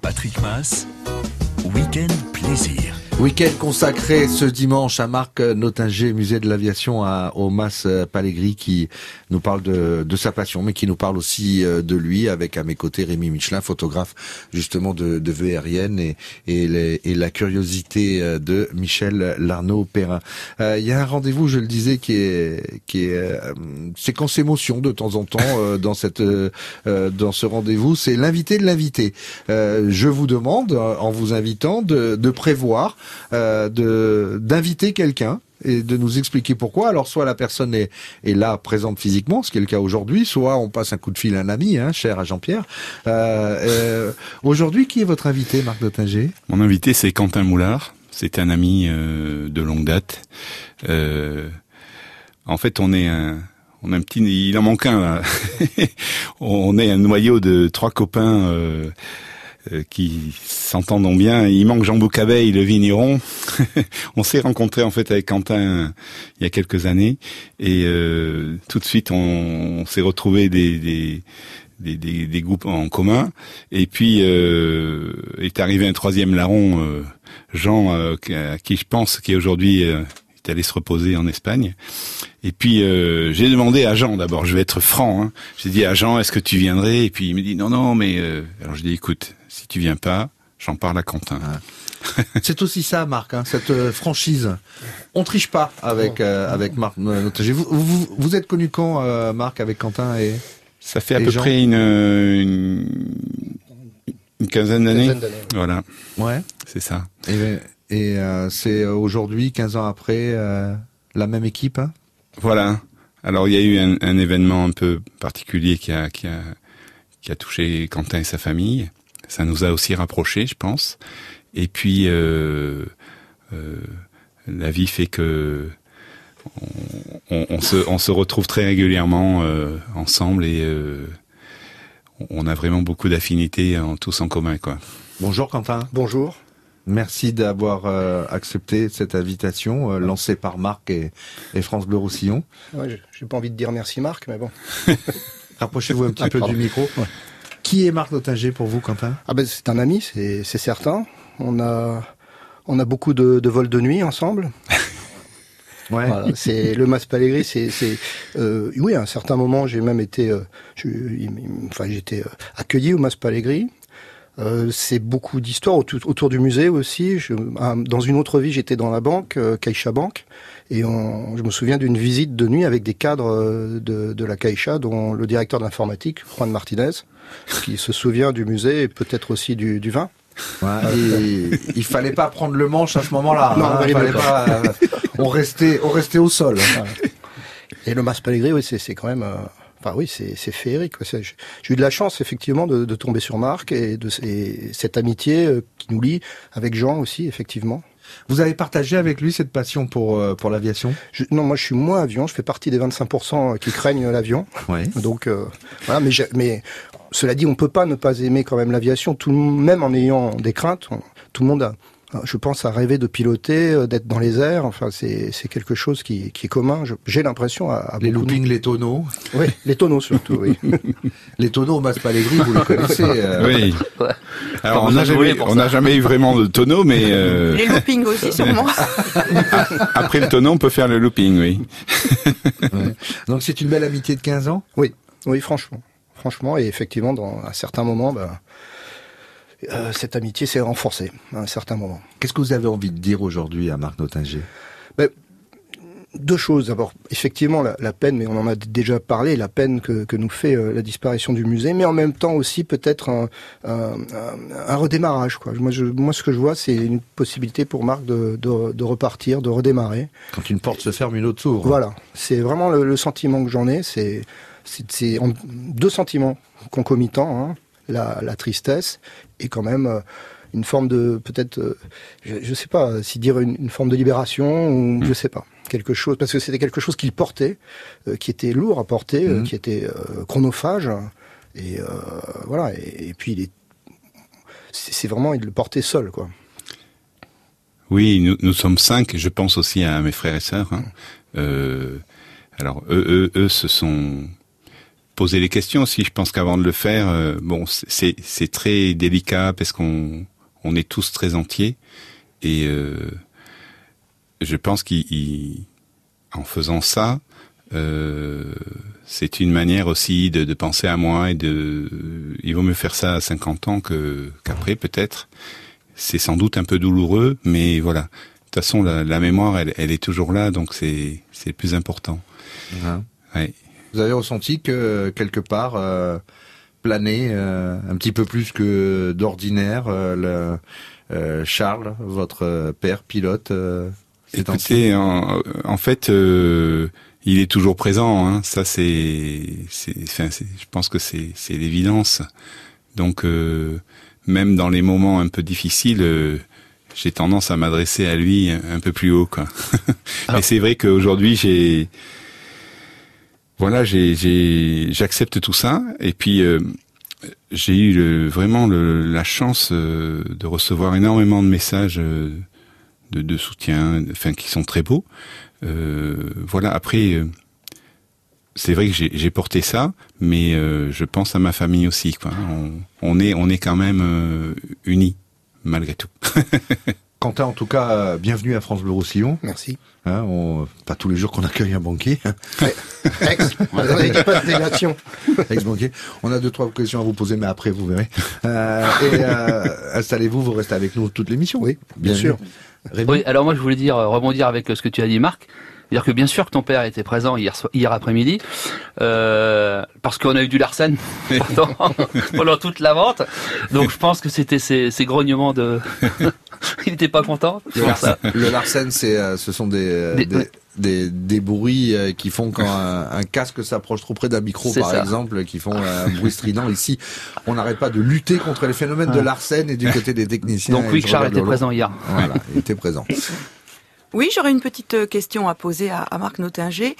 Patrick Mass. Week-end consacré ce dimanche à Marc Nottinger, musée de l'aviation à, au Mas Palégri, qui nous parle de, de, sa passion, mais qui nous parle aussi euh, de lui, avec à mes côtés Rémi Michelin, photographe justement de, de aérienne, et, et, les, et, la curiosité euh, de Michel Larnaud-Perrin. Euh, il y a un rendez-vous, je le disais, qui est, qui est euh, séquence émotion de temps en temps euh, dans cette, dans ce rendez-vous. C'est l'invité de l'invité. je vous demande, en vous invitant, de, de prévoir de d'inviter quelqu'un et de nous expliquer pourquoi. Alors soit la personne est, est là présente physiquement, ce qui est le cas aujourd'hui, soit on passe un coup de fil à un ami, hein, cher à Jean-Pierre. Euh, euh, aujourd'hui, qui est votre invité, Marc Nottinger Mon invité, c'est Quentin Moulard. C'est un ami euh, de longue date. Euh, en fait, on est un, on a un petit, il en manque un. Là. on est un noyau de trois copains. Euh, euh, qui s'entendent bien. Il manque Jean Boucabeille, le vigneron. on s'est rencontré en fait avec Quentin il y a quelques années et euh, tout de suite on, s'est retrouvé des, des des, des, des, groupes en commun. Et puis euh, est arrivé un troisième larron, euh, Jean, euh, à qui je pense qui aujourd'hui euh, est allé se reposer en Espagne. Et puis euh, j'ai demandé à Jean d'abord, je vais être franc. Hein. J'ai dit à Jean, est-ce que tu viendrais? Et puis il me dit non non, mais alors je dis écoute, si tu viens pas, j'en parle à Quentin. Ah. C'est aussi ça, Marc, hein, cette euh, franchise. On triche pas avec euh, avec Marc. Vous, vous, vous, êtes connu quand, euh, Marc, avec Quentin et Ça fait à peu Jean près une, une, une quinzaine d'années. Voilà. Ouais. C'est ça. Et, et euh, c'est aujourd'hui, 15 ans après, la même équipe hein? Voilà. Alors il y a eu un, un, événement un peu particulier qui a, qui a, qui a touché Quentin et sa famille. Ça nous a aussi rapprochés, je pense. Et puis, euh, euh, la vie fait que on, on, on, se, on se, retrouve très régulièrement euh, ensemble et euh, on a vraiment beaucoup d'affinités en, tous en commun. Quoi. Bonjour Quentin. Bonjour. Merci d'avoir euh, accepté cette invitation euh, lancée par Marc et, et France Bleu Roussillon. Ouais, J'ai pas envie de dire merci Marc, mais bon. Rapprochez-vous un petit ah, peu pardon. du micro. Ouais. Qui est Marc Nottinger pour vous, Quentin? Ah ben, C'est un ami, c'est certain. On a, on a beaucoup de, de vols de nuit ensemble. Ouais. Voilà, c'est le Mas Palégri, c'est, euh, oui, à un certain moment, j'ai même été, euh, je, enfin, j'étais accueilli au Mas Palégri. Euh, c'est beaucoup d'histoires autour, autour, du musée aussi. Je, dans une autre vie, j'étais dans la banque, euh, Caixa Bank, et on, je me souviens d'une visite de nuit avec des cadres de, de la Caixa, dont le directeur d'informatique, Juan Martinez, qui se souvient du musée et peut-être aussi du, du vin. Ouais, et il fallait pas prendre le manche à ce moment-là. Non, hein, il fallait pas. Euh, on restait, on restait au sol. Ouais. Et le Mas Palégri, oui, c'est quand même. Euh, enfin oui, c'est féerique. J'ai eu de la chance effectivement de, de tomber sur Marc et de et cette amitié euh, qui nous lie avec Jean aussi, effectivement. Vous avez partagé avec lui cette passion pour euh, pour l'aviation? Non, moi je suis moins avion. Je fais partie des 25% qui craignent l'avion. Oui. Donc euh, voilà, mais mais cela dit, on peut pas ne pas aimer quand même l'aviation. Tout même en ayant des craintes, on, tout le monde a, je pense, à rêver de piloter, d'être dans les airs. Enfin, c'est quelque chose qui, qui est commun. J'ai l'impression à, à les loopings, les tonneaux. Oui, les tonneaux surtout. Oui. les tonneaux Mas Palégri, vous les connaissez. Euh... Oui. Alors on n'a jamais, on n'a jamais eu vraiment de tonneau, mais euh... les loopings aussi sûrement. Après le tonneau, on peut faire le looping, oui. ouais. Donc c'est une belle amitié de 15 ans? Oui, oui, franchement, franchement, et effectivement, dans un certain moment, ben, euh, cette amitié s'est renforcée à un certain moment. Qu'est-ce que vous avez envie de dire aujourd'hui à Marc Nottinger? Ben, Deux choses. D'abord, effectivement, la, la, peine, mais on en a déjà parlé, la peine que, que nous fait euh, la disparition du musée, mais en même temps aussi peut-être un, un, un, redémarrage. Quoi. Moi, je, moi, ce que je vois, c'est une possibilité pour Marc de, de, de, repartir, de redémarrer. Quand une porte se ferme, une autre s'ouvre. Voilà. C'est vraiment le, le, sentiment que j'en ai. C'est c'est deux sentiments concomitants. Hein la, la, tristesse et quand même euh, une forme de peut-être euh, je, je, sais pas si dire une, une forme de libération ou mmh. je sais pas quelque chose parce que c'était quelque chose qu'il portait euh, qui était lourd à porter mmh. qui était chronophage et voilà et, et, puis il est c'est vraiment il le portait seul quoi Oui, nous, nous sommes cinq. Je pense aussi à mes frères et sœurs. Hein. Euh, alors eux, eux, eux se sont posé les questions aussi. Je pense qu'avant de le faire, euh, bon, c'est c'est très délicat parce qu'on on est tous très entiers et euh, je pense qu'en faisant ça, euh, c'est une manière aussi de, de, penser à moi et de. Il vaut mieux faire ça à 50 ans que qu'après peut-être. C'est sans doute un peu douloureux, mais voilà. De toute façon, la, la mémoire, elle, elle, est toujours là, donc c'est c'est le plus important. Ouais. Ouais. Vous avez ressenti que quelque part euh, planer euh, un petit peu plus que d'ordinaire euh, euh, Charles, votre père pilote. euh, Écoutez, en, en fait, euh, il est toujours présent. Hein. Ça, c'est, c'est, enfin, je pense que c'est, c'est l'évidence. Donc, euh, même dans les moments un peu difficiles, euh, j'ai tendance à m'adresser à lui un, un peu plus haut, quoi. Mais c'est vrai qu'aujourd'hui, j'ai, voilà, j'accepte tout ça. Et puis, euh, j'ai eu vraiment la chance euh, de recevoir énormément de messages. euh, de, soutien, enfin qui sont très beaux. Voilà. Après, c'est vrai que j'ai porté ça, mais je pense à ma famille aussi. Est, on est quand même unis malgré tout. Quentin, en tout cas, euh, bienvenue à France Bleu Roussillon. Merci. Hein, on, pas tous les jours qu'on accueille un banquier. Ex, pas de délation. Ex-banquier. On a deux, trois questions à vous poser, mais après, vous verrez. Euh, et euh, installez-vous, vous restez avec nous toute l'émission. Oui, bien sûr. Oui, alors moi je voulais dire, rebondir avec ce que tu as dit Marc. C'est-à-dire que bien sûr que ton père était présent hier, hier après-midi, euh, parce qu'on a eu du Larsen pendant, pendant toute la vente. Donc je pense que c'était ces, ces grognements de... Il n'était pas content. Le. Larsen, c'est, euh, ce sont des, euh, Des- des, ouais. des, des bruits qui font quand un, un casque s'approche trop près d'un micro, par ça. exemple, qui font un bruit strident. Ici, on n'arrête pas de lutter contre les phénomènes de. Larsen et du côté des techniciens. Donc oui, Charles était présent hier. Voilà, il était présent. Oui, j'aurais une petite euh, question à poser à, à Marc Notinger.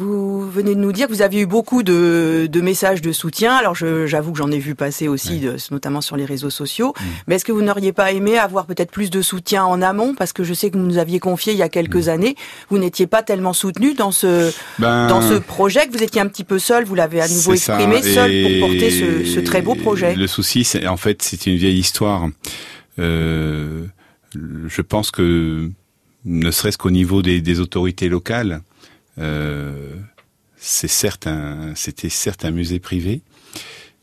Vous venez de nous dire que vous aviez eu beaucoup de, de messages de soutien. Alors, je- j'avoue que j'en ai vu passer aussi, de- notamment sur les réseaux sociaux. Mais est-ce que vous n'auriez pas aimé avoir peut-être plus de soutien en amont? Parce que je sais que vous nous aviez confié il y a quelques années, vous n'étiez pas tellement soutenu dans ce Ben, dans ce projet, que vous étiez un petit peu seul. Vous l'avez à nouveau ça. exprimé, seul Et pour porter ce, ce très beau projet. Le souci, c'est en fait, c'est une vieille histoire. Euh, je pense que ne serait-ce qu'au niveau des, autorités locales, euh, c'était certes un musée privé,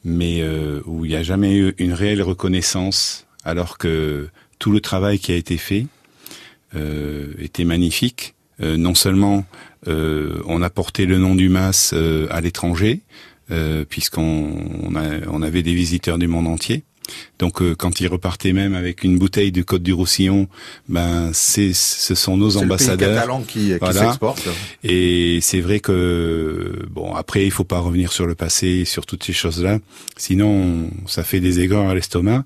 mais euh, où il n'y a jamais eu une réelle reconnaissance, alors que tout le travail qui a été fait euh, était magnifique. Non seulement on a porté le nom du MAS à l'étranger, puisqu'on on avait des visiteurs du monde entier. Donc euh, quand ils repartaient même avec une bouteille de Côte du Roussillon, ben c'est ce sont nos C'est le pays ambassadeurs. catalan qui, qui Voilà. s'exporte. Et c'est vrai que bon après il faut pas revenir sur le passé, sur toutes ces choses-là, sinon ça fait des égorts à l'estomac.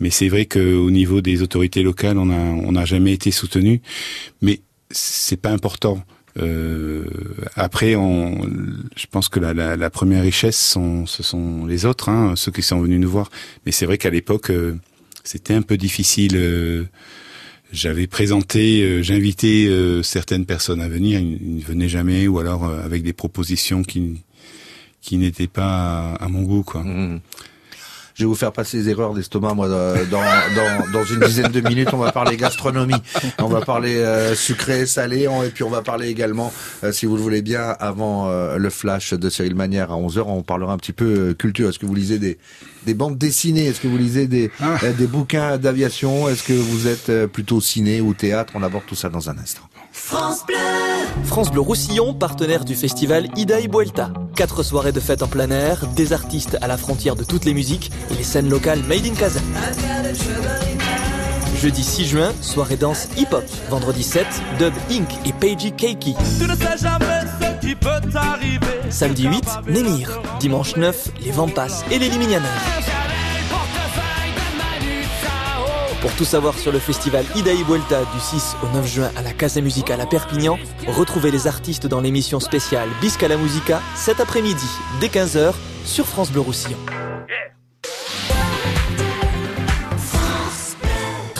Mais c'est vrai que au niveau des autorités locales, on a on n'a jamais été soutenu. Mais c'est pas important. Euh, après, on, je pense que la, la, la première richesse, sont, ce sont les autres, hein, ceux qui sont venus nous voir. Mais c'est vrai qu'à l'époque, euh, c'était un peu difficile. euh, j'avais présenté, euh, j'invitais euh, certaines personnes à venir, ils, ne venaient jamais, ou alors euh, avec des propositions qui qui n'étaient pas à, à mon goût, quoi. Je vais vous faire passer les erreurs d'estomac, moi, dans, dans, une dizaine de minutes. On va parler gastronomie, on va parler euh, sucré, salé, on- et puis on va parler également, euh, si vous le voulez bien, avant euh, le flash de Cyril Manière à 11h, on parlera un petit peu euh, culture. Est-ce que vous lisez des, des bandes dessinées? Est-ce que vous lisez des, euh, des bouquins d'aviation? Est-ce que vous êtes euh, plutôt ciné ou théâtre? On aborde tout ça dans un instant. France Bleu France Bleu Roussillon, partenaire du festival Ida y Vuelta. Quatre soirées de fête en plein air, des artistes à la frontière de toutes les musiques et les scènes locales made in Casa. Jeudi 6 juin, soirée danse hip-hop. Vendredi 7, Dub Inc. et Peiji Keiki. Tu ne sais jamais ce qui peut t'arriver. Samedi 8, Némir. Dimanche 9, les Vampas et les Liminianas. Pour tout savoir sur le festival Ida y Vuelta du 6 au 9 juin à la Casa Musicale à Perpignan, retrouvez les artistes dans l'émission spéciale Bisca la Musica cet après-midi dès 15h sur France Bleu Roussillon.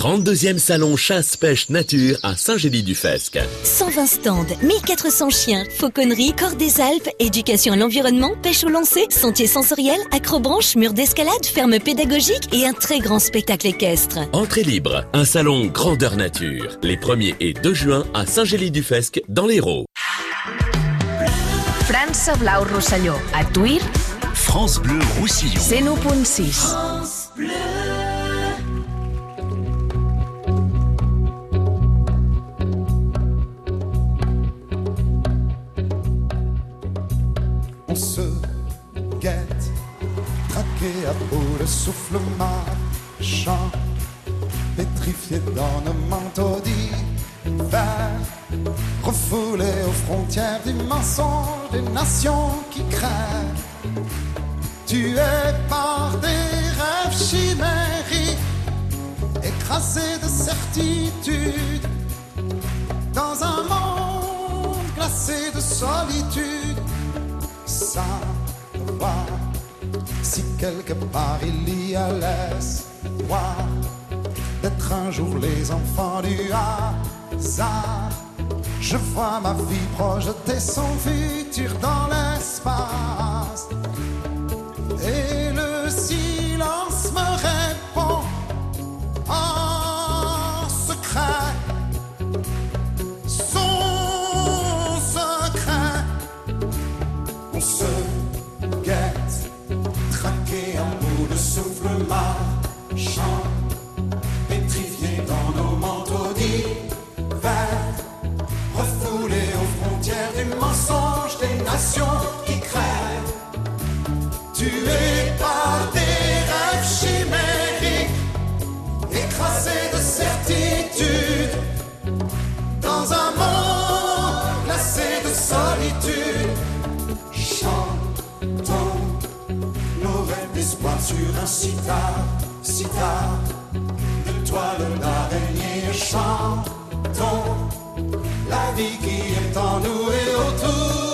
32e salon chasse-pêche nature à Saint-Gély-du-Fesque. 120 stands, 1400 chiens, fauconnerie, corps des Alpes, éducation à l'environnement, pêche au lancer, sentier sensoriel, acrobranche, mur d'escalade, ferme pédagogique et un très grand spectacle équestre. Entrée libre, un salon grandeur nature. Les 1er et 2 juin à Saint-Gély-du-Fesque dans l'Hérault. França Blau Rosselló. A Tuir, France Bleu Roussillon. 101.6. On traqué à bout de souffle marchant, pétrifié dans nos manteaux d'hiver, refoulé aux frontières du mensonge des nations qui crèvent, tué par des rêves chimériques, écrasé de certitude, dans un monde glacé de solitude savoir si quelque part il y a l'espoir d'être un jour les enfants du hasard. Je vois ma vie projeter son futur dans l'espace. Écrasé de certitude, dans un monde glacé de solitude. Chantons nos rêves d'espoir sur un sitar, sitar de toile d'araignée. Chantons la vie qui est en nous et autour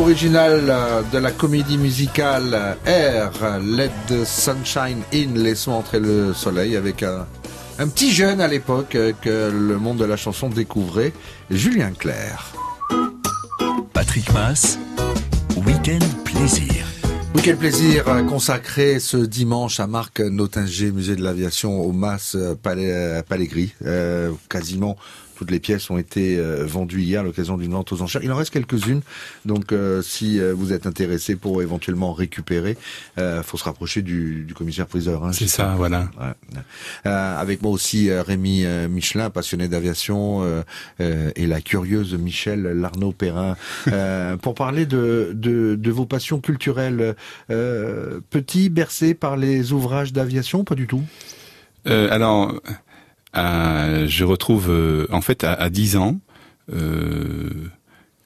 originale euh, de la comédie musicale Air, Let the Sunshine In, laissons entrer le soleil avec un, un petit jeune à l'époque euh, que le monde de la chanson découvrait, Julien Clerc. Patrick Mass, Week-end Plaisir. Week-end plaisir euh, consacré ce dimanche à Marc Notinger, musée de l'aviation au Mas Palais, Palais Euh, quasiment toutes les pièces ont été euh, vendues hier à l'occasion d'une vente aux enchères. Il en reste quelques-unes, donc euh, si euh, vous êtes intéressé pour éventuellement récupérer, euh, faut se rapprocher du, du commissaire priseur. Hein, C'est ça, voilà. Ouais. Euh, avec moi aussi Rémi Michelin, passionné d'aviation, euh, euh, et la curieuse Michel Larnaud-Perrin, euh, pour parler de, de, de vos passions culturelles. Euh, petit, bercé par les ouvrages d'aviation, pas du tout? Euh, alors, je retrouve euh, en fait à, à 10 ans, euh,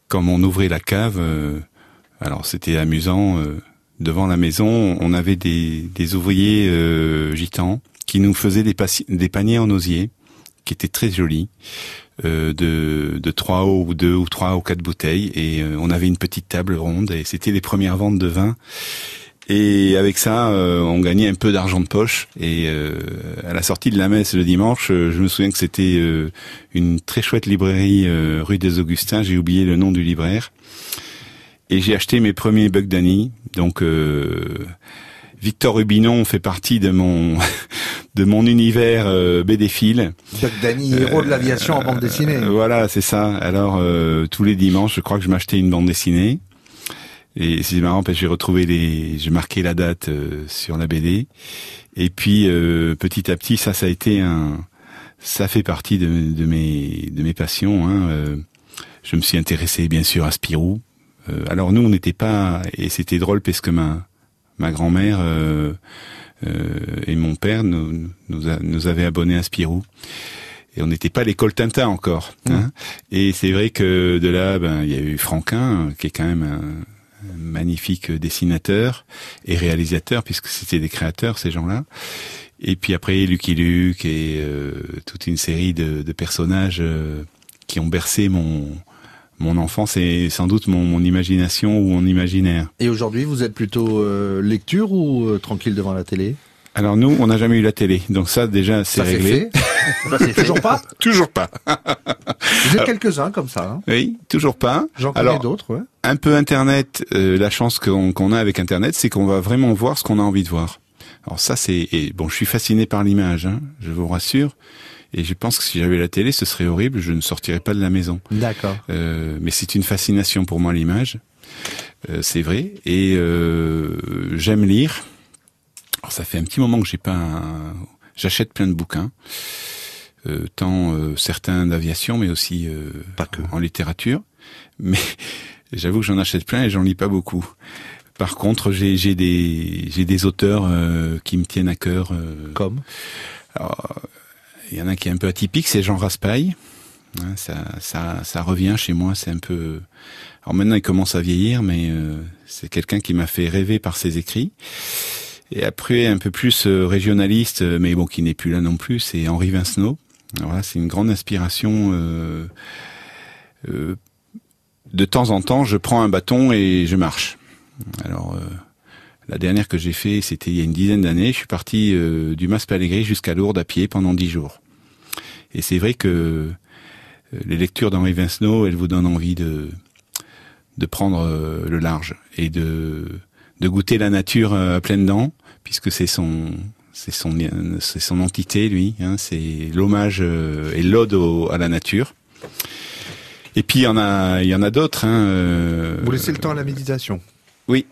quand on ouvrait la cave, euh, alors c'était amusant. euh, devant la maison, on avait des, des ouvriers euh, gitans qui nous faisaient des, paniers en osier, qui étaient très jolis, de, de trois ou deux ou trois ou quatre bouteilles, et on avait une petite table ronde, et c'était les premières ventes de vin. Et avec ça, euh, on gagnait un peu d'argent de poche. Et euh, à la sortie de la messe le dimanche, euh, je me souviens que c'était euh, une très chouette librairie euh, rue des Augustins. J'ai oublié le nom du libraire. Et j'ai acheté mes premiers Buck Danny. Donc euh, Victor Rubinon fait partie de mon de mon univers euh, BD-Phile. Buck Danny, héros de l'aviation en bande dessinée. Euh, voilà, c'est ça. Alors euh, tous les dimanches, je crois que je m'achetais une bande dessinée. Et c'est marrant parce que j'ai retrouvé les, j'ai marqué la date euh, sur la BD. Et puis euh, petit à petit, ça, ça a été un, ça fait partie de, de mes de mes passions. Hein. Euh, je me suis intéressé bien sûr à Spirou. Euh, alors nous, on n'était pas, et c'était drôle parce que ma ma grand-mère euh, euh, et mon père nous nous, a- nous avaient abonnés à Spirou et on n'était pas à l'école Tintin encore. hein. Et c'est vrai que de là, ben il y a eu Franquin, qui est quand même un magnifique dessinateur et réalisateur, puisque c'était des créateurs ces gens-là. Et puis après Lucky Luke et euh, toute une série de, de personnages euh, qui ont bercé mon mon enfance et sans doute mon, mon imagination ou mon imaginaire. Et aujourd'hui, vous êtes plutôt euh, lecture ou euh, tranquille devant la télé? Alors nous, on n'a jamais eu la télé, donc ça déjà c'est réglé. fait. Toujours pas Toujours pas. Vous êtes quelques-uns comme ça. hein Oui, toujours pas. J'en connais Alors, d'autres, ouais. Un peu Internet, euh, la chance qu'on qu'on a avec Internet, c'est qu'on va vraiment voir ce qu'on a envie de voir. Alors ça, c'est... et Bon, je suis fasciné par l'image, hein, je vous rassure. Et je pense que si j'avais la télé, ce serait horrible, je ne sortirais pas de la maison. D'accord. Euh, mais c'est une fascination pour moi, l'image. Euh, c'est vrai. Et euh, j'aime lire. Alors ça fait un petit moment que j'ai pas... un- J'achète plein de bouquins. Euh, tant euh, certains d'aviation, mais aussi euh, en littérature. Mais j'avoue que j'en achète plein et j'en lis pas beaucoup. Par contre, j'ai des j'ai des auteurs euh, qui me tiennent à cœur. euh. Comme Il y en a un qui est un peu atypique, c'est Jean Raspail. Hein, ça, ça, ça revient chez moi, c'est un peu. Alors maintenant, il commence à vieillir, mais euh, c'est quelqu'un qui m'a fait rêver par ses écrits. Et après, un peu plus euh, régionaliste, mais bon, qui n'est plus là non plus, c'est Henri Vincenot. Alors là, c'est une grande inspiration. euh, euh, de temps en temps, je prends un bâton et je marche. Alors, euh, la dernière que j'ai fait, c'était il y a une dizaine d'années. Je suis parti du Mas jusqu'à Lourdes à pied pendant dix jours. Et c'est vrai que les lectures d'Henri Vincenot, elles vous donnent envie de de prendre le large et de de goûter la nature à pleines dents, puisque c'est son c'est son c'est son entité lui. Hein, c'est l'hommage euh, et l'ode à la nature. Et puis il y en a il y en a d'autres. Hein, euh, Vous laissez le temps à la méditation. oui,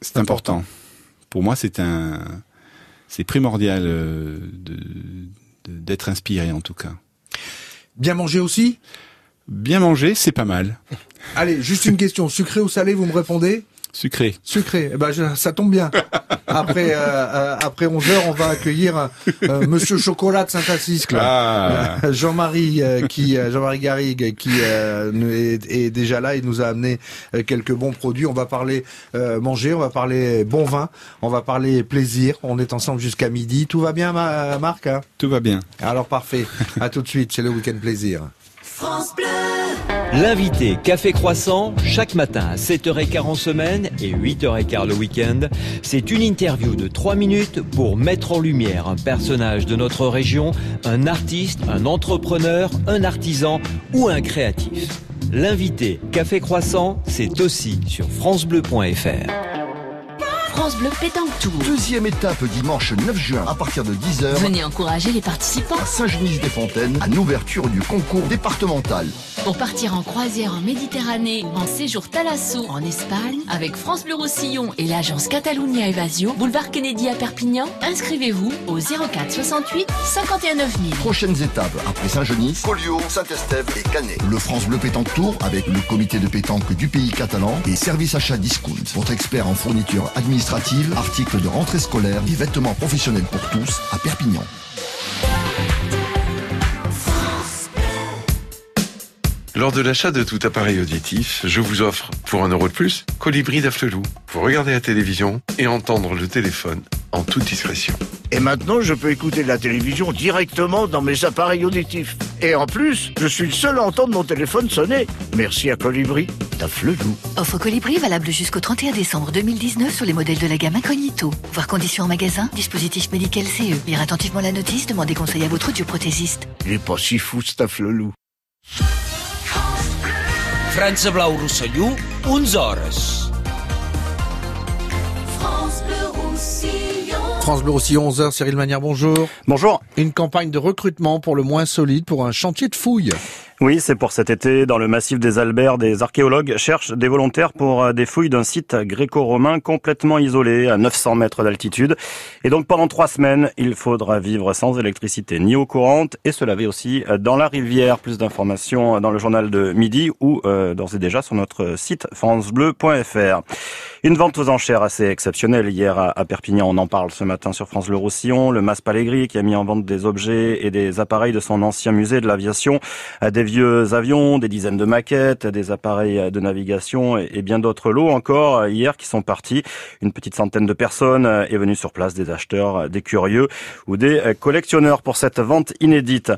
c'est important. Pour moi, c'est un, c'est primordial euh, d'être inspiré en tout cas. Bien manger aussi? Bien manger, c'est pas mal. Allez, juste une question. Sucré ou salé, vous me répondez? Sucré. Sucré. Eh ben, je- ça tombe bien. Après, euh, euh, après 11 heures, on va accueillir euh, Monsieur Chocolat de Saint-Assisque. Ah. Euh, Jean-Marie euh, qui, euh, Jean-Marie Garrigue qui euh, est, est déjà là. Il nous a amené euh, quelques bons produits. On va parler euh, manger, on va parler bon vin, on va parler plaisir. On est ensemble jusqu'à midi. Tout va bien, Ma- Marc hein? Tout va bien. Alors parfait. À tout de suite. C'est le week-end plaisir. France Bleu. L'invité Café Croissant, chaque matin à 7h15 en semaine et 8h15 le week-end, c'est une interview de 3 minutes pour mettre en lumière un personnage de notre région, un artiste, un entrepreneur, un artisan ou un créatif. L'invité Café Croissant, c'est aussi sur francebleu.fr. France Bleu Pétanque Tour. Deuxième étape dimanche 9 juin à partir de 10h Venez encourager les participants à Saint-Genis-des-Fontaines à l'ouverture du concours départemental. pour partir en croisière en Méditerranée, en séjour Thalasso en Espagne, avec France Bleu Roussillon et l'agence Catalunya Evasio, boulevard Kennedy à Perpignan. Inscrivez-vous au 04 68 51 9000. Prochaines étapes après Saint-Genis, Collioure, Saint-Estève et Canet. Le France Bleu Pétanque Tour avec le comité de pétanque du pays catalan et service achat discount. Votre expert en fourniture administrative, articles de rentrée scolaire et vêtements professionnels pour tous à Perpignan. Lors de l'achat de tout appareil auditif, je vous offre, pour un euro de plus, Colibri d'Afflelou. Pour regarder la télévision et entendre le téléphone en toute discrétion. Et maintenant, je peux écouter la télévision directement dans mes appareils auditifs. Et en plus, je suis le seul à entendre mon téléphone sonner. Merci à Colibri. Afflelou. Offre Colibri valable jusqu'au 31 décembre 2019 sur les modèles de la gamme Incognito. Voir conditions en magasin, dispositif médical CE. Lire attentivement la notice, demandez conseil à votre audioprothésiste. Il est pas si fou, cet Afflelou. França Blau Rosselló, 11 hores. France Bleu Roussillon. France Bleu Roussillon, 11h, Cyril Manière, bonjour. Bonjour. Une campagne de recrutement pour le moins solide pour un chantier de fouilles. Oui, c'est pour cet été. Dans le massif des Alberts, des archéologues cherchent des volontaires pour euh, des fouilles d'un site gréco-romain complètement isolé à 900 mètres d'altitude. Et donc pendant trois semaines, il faudra vivre sans électricité ni eau courante et se laver aussi euh, dans la rivière. Plus d'informations dans le journal de midi ou euh, d'ores et déjà sur notre site francebleu.fr. Une vente aux enchères assez exceptionnelle hier à, Perpignan. On en parle ce matin sur France Le Roussillon. Le Mas Palégri qui a mis en vente des objets et des appareils de son ancien musée de l'aviation, euh, des vieux avions, des dizaines de maquettes, des appareils de navigation et, bien d'autres lots encore euh, hier qui sont partis. Une petite centaine de personnes euh, est venue sur place, des acheteurs, euh, des curieux ou des euh, collectionneurs pour cette vente inédite.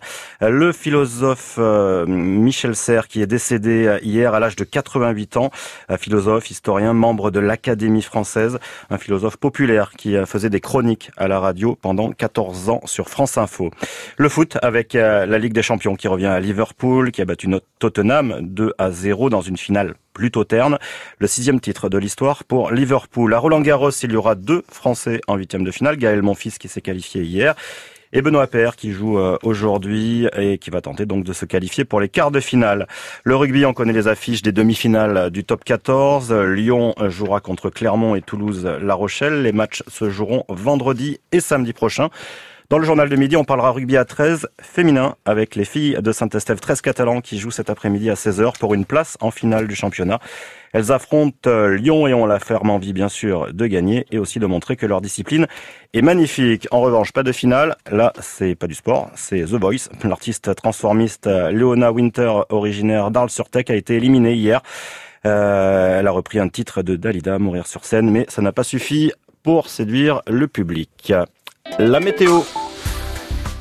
Euh, Le philosophe euh, Michel Serres qui est décédé euh, hier à l'âge de 88 ans, euh, philosophe, historien, membre de l'Académie française, un philosophe populaire qui euh, faisait des chroniques à la radio pendant 14 ans sur France Info. Le foot avec euh, la Ligue des Champions qui revient à Liverpool, qui a battu notre Tottenham 2 à 0 dans une finale plutôt terne. Le sixième titre de l'histoire pour Liverpool. À Roland Garros, il y aura deux Français en huitième de finale. Gaël Monfils qui s'est qualifié hier et Benoît Paire qui joue euh, aujourd'hui et qui va tenter donc de se qualifier pour les quarts de finale. Le rugby, on connaît les affiches des demi-finales du top 14. Lyon jouera contre Clermont et Toulouse La Rochelle. Les matchs se joueront vendredi et samedi prochain. Dans le journal de midi, on parlera rugby à 13 féminin avec les filles de Saint-Estève 13 catalans qui jouent cet après-midi à 16h pour une place en finale du championnat. Elles affrontent euh, Lyon et ont la ferme envie bien sûr de gagner et aussi de montrer que leur discipline est magnifique. En revanche, pas de finale. Là, c'est pas du sport, c'est The Voice. L'artiste transformiste euh, Leona Winter, originaire d'Arles-sur-Tech, a été éliminée hier. Euh, elle a repris un titre de Dalida, Mourir sur scène, mais ça n'a pas suffi pour séduire le public. La météo.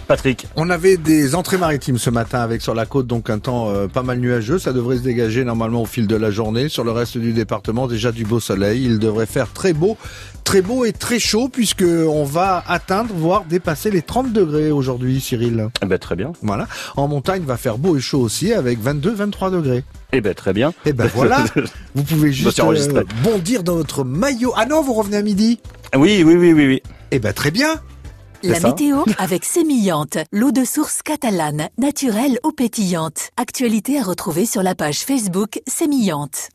Patrick. On avait des entrées maritimes ce matin avec sur la côte, donc un temps euh, pas mal nuageux. Ça devrait se dégager normalement au fil de la journée. Sur le reste du département, déjà du beau soleil. Il devrait faire très beau, très beau et très chaud puisque on va atteindre, voire dépasser les 30 degrés aujourd'hui, Cyril. Eh ben, très bien. Voilà. En montagne, va faire beau et chaud aussi avec 22-23 degrés. Eh ben, très bien. Eh ben voilà. Vous pouvez me juste euh, bondir dans votre maillot. Ah non, vous revenez à midi Oui, oui, oui, oui, oui. Eh ben très bien. La météo avec Sémillante, l'eau de source catalane, naturelle ou pétillante. Actualité à retrouver sur la page Facebook Sémillante.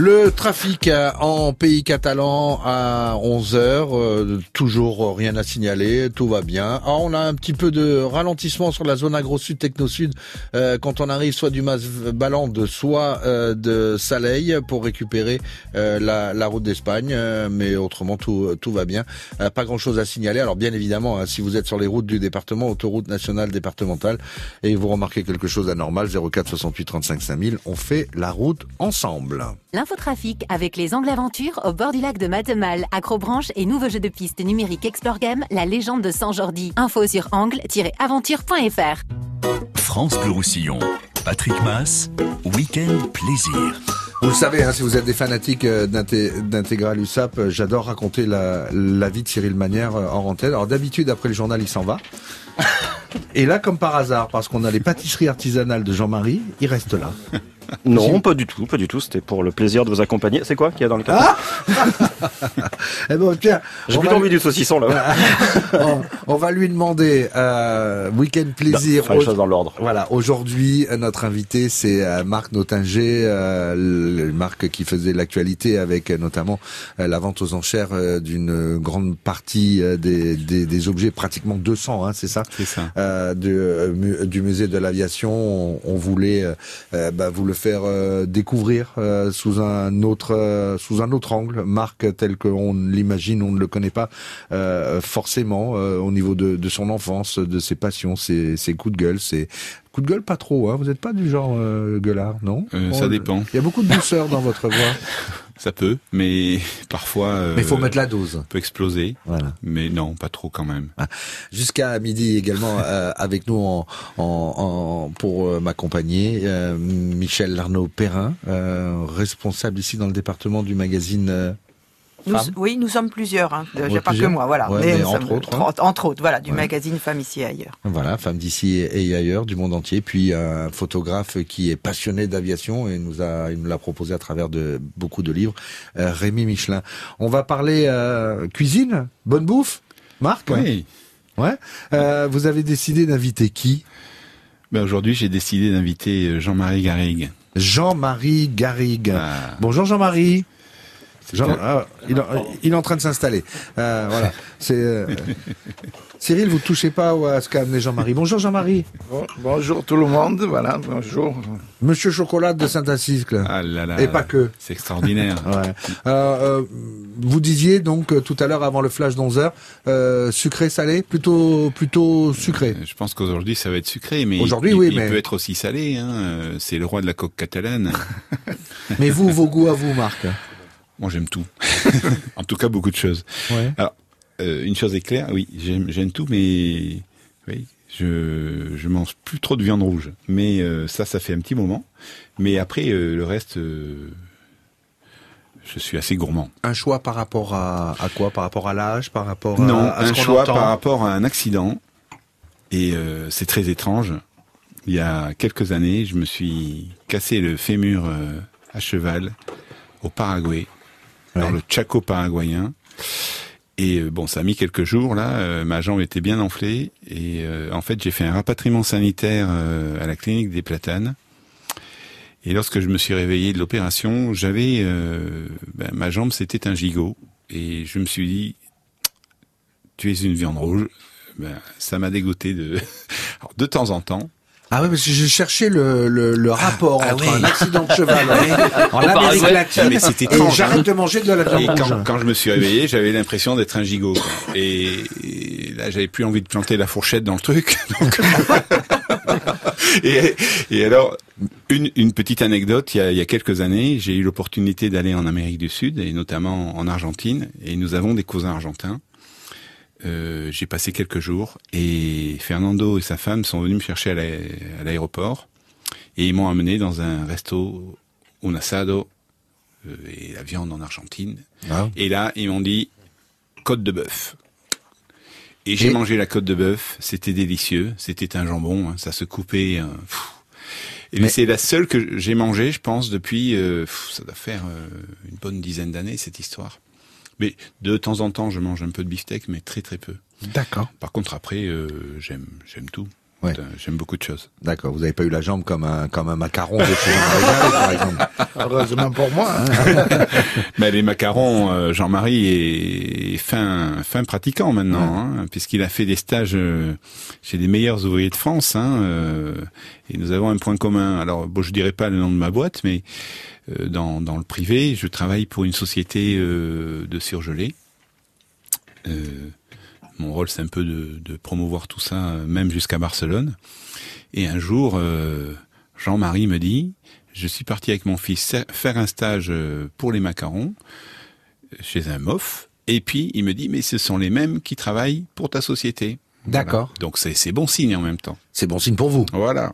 Le trafic en pays catalan à 11 heures, euh, toujours rien à signaler, tout va bien. Ah, on a un petit peu de ralentissement sur la zone agro-sud, techno-sud, euh, quand on arrive soit du Mas Balande, soit euh, de Saleil pour récupérer euh, la, la route d'Espagne, euh, mais autrement tout, tout va bien. Euh, pas grand-chose à signaler. Alors bien évidemment, hein, si vous êtes sur les routes du département, autoroute nationale départementale, et vous remarquez quelque chose d'anormal, 04 68 35 5000, on fait la route ensemble. L'infotrafic avec les Angles Aventures au bord du lac de Matemal, Acrobranche et nouveau jeu de piste numérique Explore Game, la légende de Saint-Jordi. Info sur angle-aventure.fr. France Bleu Roussillon. Patrick Mass, Week-end Plaisir. Vous le savez, hein, si vous êtes des fanatiques euh, d'inté- d'intégral USAP, euh, j'adore raconter la, la vie de Cyril Manière euh, en antenne. Alors d'habitude, après le journal, il s'en va. Et là, comme par hasard, parce qu'on a les pâtisseries artisanales de Jean-Marie, il reste là. Non, pas du tout, pas du tout. C'était pour le plaisir de vous accompagner. C'est quoi qu'il y a dans le carton Eh ben, tiens, J'ai on plutôt va- envie du saucisson là. on, on va lui demander euh, week-end plaisir. Non, faire les choses dans l'ordre. Voilà, aujourd'hui notre invité c'est euh, Marc Notinger, euh, le- Marc qui faisait l'actualité avec euh, notamment euh, la vente aux enchères euh, d'une grande partie euh, des, des, des objets, pratiquement 200, hein, c'est ça? C'est ça. euh, du, euh, mu- du musée de l'aviation. On, on voulait bah, vous le faire euh, découvrir euh, sous un autre euh, sous un autre angle. Marc tel qu'on l'imagine, on ne le connaît pas forcément au niveau de, de son enfance, de ses passions, ses, ses coups de gueule, ses coups de gueule pas trop. Hein. Vous n'êtes pas du genre gueulard, non? Ça dépend. Il y a beaucoup de douceur dans votre voix. ça peut, mais parfois. euh, Mais il faut mettre la dose. Peut exploser. Voilà. Mais non, pas trop quand même. Jusqu'à midi également euh, avec nous en, en, en- pour euh, m'accompagner euh, Michel Arnaud Perrin, euh, responsable ici dans le département du magazine. Nous- Femmes. oui, nous sommes plusieurs. Hein. Il n'y Ouais, a pas que moi, voilà. Ouais, Mais mais nous entre autres, hein. entre, entre autres, voilà, du Ouais. magazine Femmes ici et ailleurs. Voilà, femme d'ici et ailleurs, du monde entier, puis un photographe qui est passionné d'aviation et nous a, il nous l'a proposé à travers de beaucoup de livres, euh, Rémi Michelin. On va parler euh, cuisine, bonne bouffe, Marc? Oui. Ouais. Euh, vous avez décidé d'inviter qui? Ben aujourd'hui, j'ai décidé d'inviter Jean-Marie Garrigue. Jean-Marie Garrigue. Bonjour Jean-Marie. Jean, ah, il, est- il est en train de s'installer. Euh, voilà. C'est euh, Cyril, vous touchez pas à ce qu'a amené Jean-Marie. Bonjour Jean-Marie. Bon- bonjour tout le monde, voilà, bonjour. Monsieur Chocolat de Saint-Acycle. Ah là là. Et pas que. C'est extraordinaire. Ouais. Euh, euh, vous disiez donc tout à l'heure avant le flash d'11 heures, sucré salé, plutôt plutôt sucré. Je pense qu'aujourd'hui, ça va être sucré, mais Aujourd'hui, il, oui, il mais- peut être aussi salé. Hein. C'est le roi de la coque catalane. Mais vous, vos goûts à vous, Marc. Moi, j'aime tout. en tout cas, beaucoup de choses. Ouais. Alors, euh, une chose est claire, oui, j'aime tout, mais oui, je je mange plus trop de viande rouge. Mais euh, ça, ça fait un petit moment. Mais après, euh, le reste, euh, je suis assez gourmand. Un choix par rapport à, à quoi? Par rapport à l'âge? Par rapport à, Non, à ce un choix entend? par rapport à un accident. Et euh, c'est très étrange. Il y a quelques années, je me suis cassé le fémur euh, à cheval au Paraguay, le Chaco paraguayen. Et euh, bon, ça a mis quelques jours là. euh, ma jambe était bien enflée et euh, en fait, j'ai fait un rapatriement sanitaire à la clinique des Platanes. Et lorsque je me suis réveillé de l'opération, j'avais ben, ma jambe, c'était un gigot. Et je me suis dit, tu es une viande rouge. Ben, ça m'a dégoûté de temps en temps. Ah oui, parce que j'ai cherché le, le, le rapport ah entre oui. un accident de cheval en Amérique latine et étrange, j'arrête hein. de manger de la viande quand, quand je me suis réveillé, j'avais l'impression d'être un gigot. quoi. Et, et là, j'avais plus envie de planter la fourchette dans le truc. donc- et, et alors, une, une petite anecdote, il y, a, il y a quelques années, j'ai eu l'opportunité d'aller en Amérique du Sud, et notamment en Argentine, et nous avons des cousins argentins. Euh, j'ai passé quelques jours, et Fernando et sa femme sont venus me chercher à l'aé- à l'aéroport, et ils m'ont amené dans un resto, un asado, euh, et la viande en Argentine. Ah. Et là, ils m'ont dit côte de bœuf. Et j'ai Et- mangé la côte de bœuf, c'était délicieux, c'était un jambon, hein, ça se coupait. pfff. et Mais- c'est la seule que j'ai mangée, je pense, depuis, euh, ça doit faire euh, une bonne dizaine d'années, cette histoire. Mais de temps en temps, je mange un peu de beefsteak, mais très très peu. D'accord. Par contre, après, euh, j'aime j'aime tout. Ouais. J'aime beaucoup de choses. D'accord, vous n'avez pas eu la jambe comme un, comme un macaron de chez Jean-Marie Garrigue, par exemple. Heureusement pour moi. hein. Mais les macarons, euh, Jean-Marie est fin, fin pratiquant maintenant, hein, puisqu'il a fait des stages euh, chez les meilleurs ouvriers de France. Hein, euh, et nous avons un point commun. Alors, bon, je dirais pas le nom de ma boîte, mais euh, dans, dans le privé, je travaille pour une société euh, de surgelés. Euh, mon rôle, c'est un peu de, de promouvoir tout ça, euh, même jusqu'à Barcelone. Et un jour, euh, Jean-Marie me dit, je suis parti avec mon fils faire un stage euh, pour les macarons chez un MOF. Et puis, il me dit, mais ce sont les mêmes qui travaillent pour ta société. D'accord. Voilà. Donc, c'est bon signe en même temps. C'est bon signe pour vous. Voilà.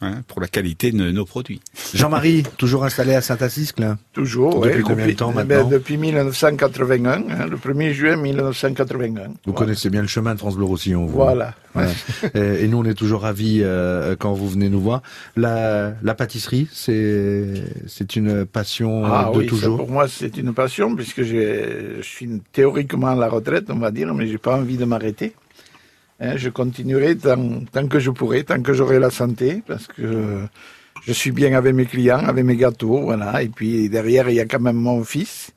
Hein, pour la qualité de nos produits. Jean-Marie, toujours installé à Saint-Acycle Toujours, Depuis ouais, combien de temps ben, maintenant? Depuis 1981, hein, le 1er juin 1981. Vous connaissez bien le chemin de France Bleu Roussillon. vous. Voilà. Ouais. et, et nous, on est toujours ravis euh, quand vous venez nous voir. La, la pâtisserie, c'est une passion Ah de oui, toujours. pour moi c'est une passion puisque je suis théoriquement à la retraite, on va dire, mais j'ai pas envie de m'arrêter. Hein, je continuerai tant, tant que je pourrai, tant que j'aurai la santé, parce que je suis bien avec mes clients, avec mes gâteaux, voilà. Et puis derrière, il y a quand même mon fils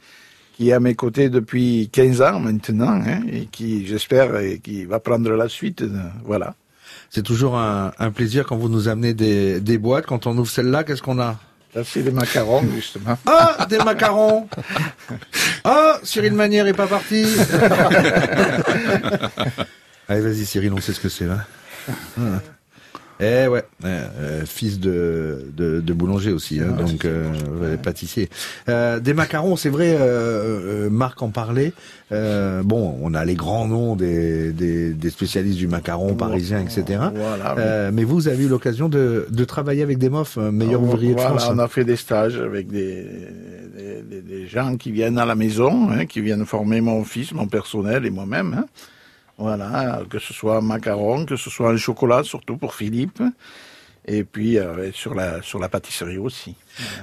qui est à mes côtés depuis 15 ans maintenant, hein, et qui, j'espère, et qui va prendre la suite, euh, voilà. C'est toujours un, un plaisir quand vous nous amenez des, des boîtes. Quand on ouvre celle-là, qu'est-ce qu'on a? Ça, c'est des macarons, justement. Ah, des macarons Ah, Cyril Manière est pas parti Allez, vas-y Cyril, on sait ce que c'est là. Ah. Eh ouais, euh, euh, fils de, de, de boulanger aussi, hein, donc euh, ouais, pâtissier. Euh, des macarons, c'est vrai, euh, Marc en parlait. Euh, bon, on a les grands noms des, des, des spécialistes du macaron parisien, etc. Voilà, oui. Euh, mais vous avez eu l'occasion de, de travailler avec des MOF, euh, meilleurs ouvriers de Voilà, France. on a fait des stages avec des, des, des- des gens qui viennent à la maison, hein, qui viennent former mon fils, mon personnel et moi-même. hein. Voilà, que ce soit un macaron, que ce soit un chocolat, surtout pour Philippe. Et puis euh, sur la sur la pâtisserie aussi.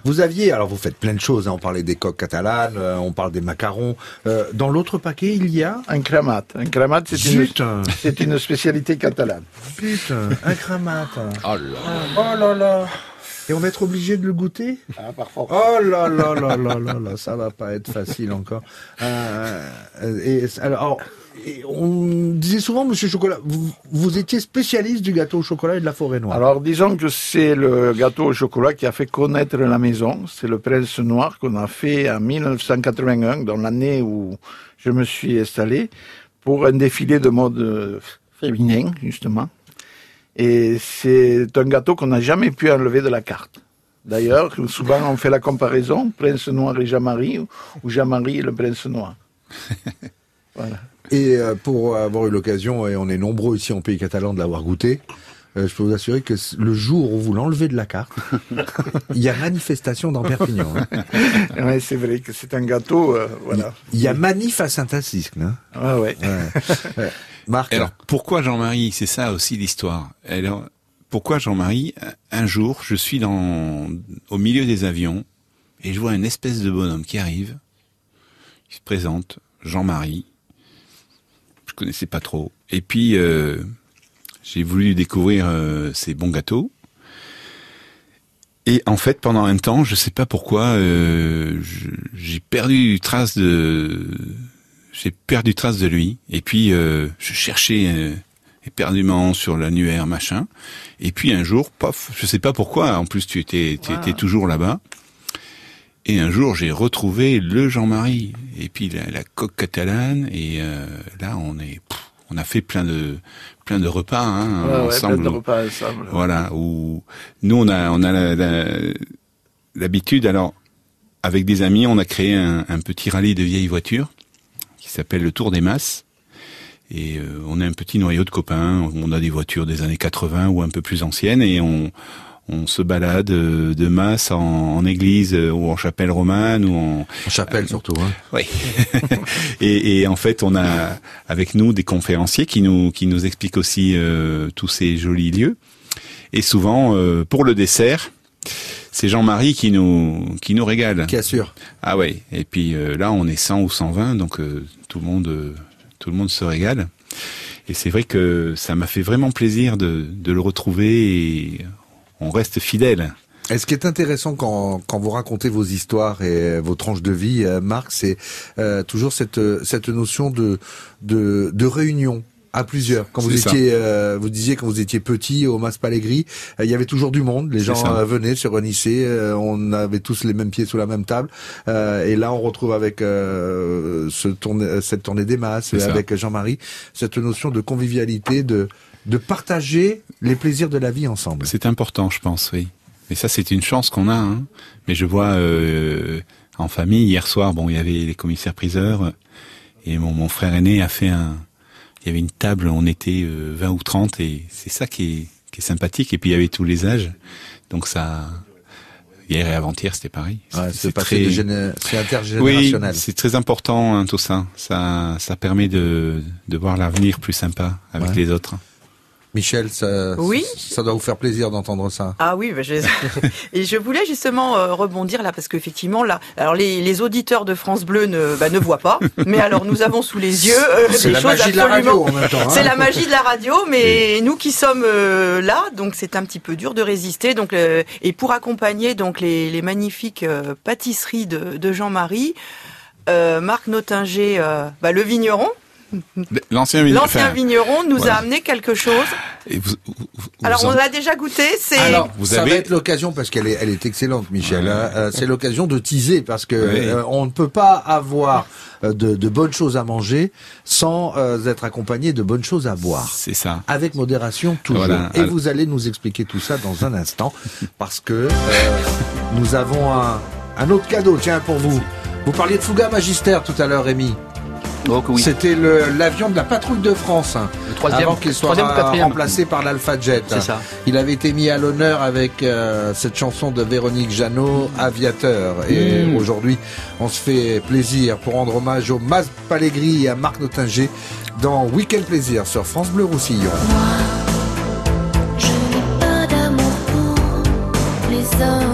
Vous aviez, alors vous faites plein de choses, hein, on parlait des coques catalanes, euh, on parle des macarons. Euh, dans l'autre paquet, il y a Un cramat. Un cramat, c'est une, c'est une spécialité catalane. Putain, un cramat. Oh là Oh là là Et on va être obligé de le goûter? Ah, parfois. Oh là là là là là là, ça va pas être facile encore. Euh, et alors, et on disait souvent, Monsieur Chocolat, vous, vous étiez spécialiste du gâteau au chocolat et de la forêt noire. Alors disons que c'est le gâteau au chocolat qui a fait connaître la maison. C'est le Prince Noir qu'on a fait en 1981, dans l'année où je me suis installé, pour un défilé de mode euh, féminin, justement. Et c'est un gâteau qu'on n'a jamais pu enlever de la carte. D'ailleurs, souvent on fait la comparaison, Prince Noir et Jean-Marie, ou Jean-Marie et le Prince Noir. Voilà. Et euh, pour avoir eu l'occasion, et on est nombreux ici en pays catalan de l'avoir goûté, euh, je peux vous assurer que le jour où vous l'enlevez de la carte, il y a manifestation dans Perpignan. hein. Ouais, c'est vrai que c'est un gâteau, euh, voilà. Il y a manif à Saint-Asisque. Hein. Ah ouais. Ouais. Marc, Alors, pourquoi Jean-Marie C'est ça aussi l'histoire. Alors, pourquoi Jean-Marie Un jour, je suis dans au milieu des avions et je vois une espèce de bonhomme qui arrive. Il se présente, Jean-Marie. Je connaissais pas trop. Et puis, euh, j'ai voulu découvrir euh, ces bons gâteaux. Et en fait, pendant un temps, je sais pas pourquoi, euh, j'ai perdu trace de, j'ai perdu trace de lui. Et puis, je cherchais éperdument sur l'annuaire, machin. Et puis un jour, pof, je sais pas pourquoi. En plus, tu étais, tu étais toujours là-bas. Et un jour, j'ai retrouvé le Jean-Marie. Et puis la, la coque catalane. Et euh, là, on est, pff, on a fait plein de, plein de repas hein, Ouais, ouais, ensemble. plein de repas ensemble. Voilà. Où nous, on a, on a l'habitude. Alors, avec des amis, on a créé un, un petit rallye de vieilles voitures qui s'appelle le Tour des Masses. Et euh, on est un petit noyau de copains. On a des voitures des années 80 ou un peu plus anciennes et on on se balade euh, de masse en, en église euh, ou en chapelle romane ou en, en chapelle surtout. Hein. oui. et, et en fait, on a avec nous des conférenciers qui nous qui nous expliquent aussi euh, tous ces jolis lieux. Et souvent, euh, pour le dessert, c'est Jean-Marie qui nous qui nous régale. Qui assure. Ah ouais. Et puis euh, là, on est 100 ou 120, donc tout le monde tout le monde se régale. Et c'est vrai que ça m'a fait vraiment plaisir de, de le retrouver et on reste fidèle. Et ce qui est intéressant quand, quand vous racontez vos histoires et vos tranches de vie, euh, Marc, c'est euh, toujours cette, cette notion de, de, de réunion à plusieurs. Quand vous étiez, euh, vous disiez quand vous étiez petit au Mas Palégri, euh, il y avait toujours du monde. Les gens euh, venaient, se réunissaient, euh, on avait tous les mêmes pieds sous la même table. Euh, et là, on retrouve avec euh, ce cette tournée des masses, avec Jean-Marie, cette notion de convivialité, de de partager les plaisirs de la vie ensemble. C'est important, je pense, oui. Et ça, c'est une chance qu'on a. Hein. Mais je vois euh, en famille hier soir, bon, il y avait les commissaires priseurs et mon, mon frère aîné a fait un. Il y avait une table, on était euh, 20 ou 30 et c'est ça qui est, qui est sympathique. Et puis il y avait tous les âges, donc ça. Hier et avant-hier, c'était pareil. Ouais, c'est de géné- c'est Oui, intergénérationnel. c'est très important hein, tout ça. Ça, ça permet de, de voir l'avenir plus sympa avec Ouais. les autres. Michel, ça, Oui. ça doit vous faire plaisir d'entendre ça. Ah oui, bah, je- et je voulais justement euh, rebondir là parce qu'effectivement là, alors les, les auditeurs de France Bleu ne, bah, ne voient pas, mais alors nous avons sous les yeux euh, C'est des la choses magie de la absolument. radio, en même temps, hein. C'est la magie de la radio, mais nous qui sommes euh, là, donc c'est un petit peu dur de résister. Donc euh, et pour accompagner donc les, les magnifiques pâtisseries de, de Jean-Marie, euh, Marc Notinger, euh, bah, le vigneron. L'ancien vigneron. L'ancien enfin, vigneron nous voilà. a amené quelque chose Et vous, vous- vous Alors en- on l'a déjà goûté, c'est Alors, Vous ça avez- va être l'occasion parce qu'elle est, elle est excellente, Michel. hein. Euh, c'est l'occasion de teaser parce que euh, on ne peut pas avoir euh, de, de bonnes choses à manger sans euh, être accompagné de bonnes choses à boire. C'est ça. Avec modération toujours. Voilà. Et vous allez nous expliquer tout ça dans un instant parce que euh, nous avons un, un autre cadeau. Tiens pour vous. Vous parliez de Fouga Magister tout à l'heure, Rémi. C'était l'avion de la patrouille de France. hein, troisième- avant qu'il soit troisième ou quatrième. remplacé par l'Alpha Jet. C'est ça. Il avait été mis à l'honneur avec euh, cette chanson de Véronique Jeannot, Aviateur. Et Mm. aujourd'hui, on se fait plaisir pour rendre hommage au Mas Pallegri et à Marc Notinger dans Week-end Plaisir sur France Bleu Roussillon. Pas d'amour pour les hommes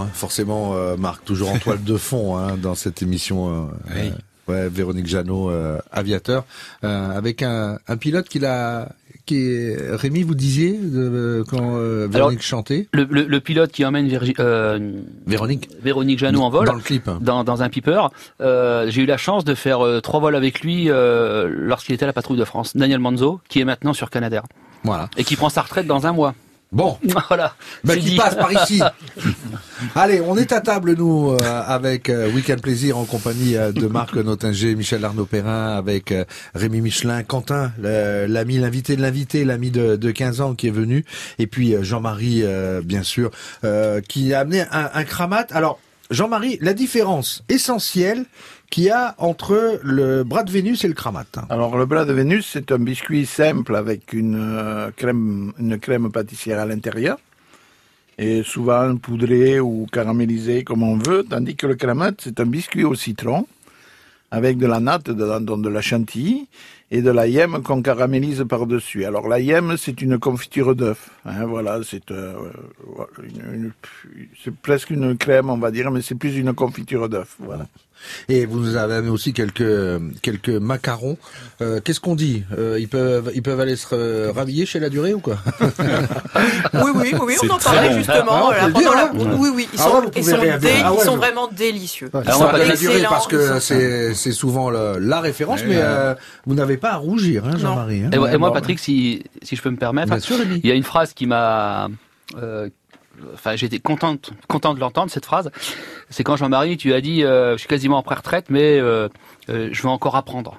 Hein, forcément, euh, Marc, toujours en toile de fond hein, dans cette émission. euh, euh, ouais, Véronique Jeannot, euh, aviateur, euh, avec un, un pilote qui l'a qui est... Rémi, vous disiez de- quand euh, Véronique chantait? Le, le- le pilote qui emmène Virgi- euh, Véronique Véronique Jeannot en vol Dans le clip. dans, dans un piper. Euh, J'ai eu la chance de faire euh, trois vols avec lui euh, lorsqu'il était à la patrouille de France. Daniel Manzo, qui est maintenant sur Canadair. Voilà. Et qui prend sa retraite dans un mois. Bon. Voilà. Bah, qui dit. passe par ici. Allez, on est à table, nous, euh, avec euh, Week-end Plaisir en compagnie euh, de Marc Notinger, Michel Arnaud-Perrin, avec euh, Rémi Michelin, Quentin, l'ami, l'invité de l'invité, l'ami de, de 15 ans qui est venu, et puis euh, Jean-Marie, euh, bien sûr, euh, qui a amené un, un cramate. Alors, Jean-Marie, la différence essentielle qu'il y a entre le bras de Vénus et le cramate. Alors le bras de Vénus, c'est un biscuit simple avec une euh, crème, une crème pâtissière à l'intérieur, et souvent poudré ou caramélisé comme on veut, tandis que le cramate, c'est un biscuit au citron avec de la natte dedans, de la chantilly et de la yème qu'on caramélise par-dessus. Alors la yème, c'est une confiture d'œuf. Hein, voilà, c'est euh, c'est presque une crème, on va dire, mais c'est plus une confiture d'œuf. Voilà. Et vous nous avez amené aussi quelques quelques macarons. Euh, Qu'est-ce qu'on dit Euh, Ils peuvent ils peuvent aller se euh, rhabiller chez la durée ou quoi Oui, oui, oui, C'est on en parlait bon. justement. Ah, dire, la- hein Oui, oui, ils Ah sont, ouais, vous ils pouvez sont, réagir. dé- Ah ouais, ils sont je- vraiment délicieux. Ouais, Ils sont la durée excellents, parce que c'est c'est souvent le- la référence, mais euh, vous n'avez pas à rougir, hein, Jean-Marie. hein. Et, moi- et moi, Bon, Patrick, si, si je peux me permettre, sûr, il y a une phrase qui m'a... Enfin, j'étais contente, content de l'entendre cette phrase. C'est quand Jean-Marie, tu as dit, euh, je suis quasiment en pré-retraite, mais euh, euh, je veux encore apprendre.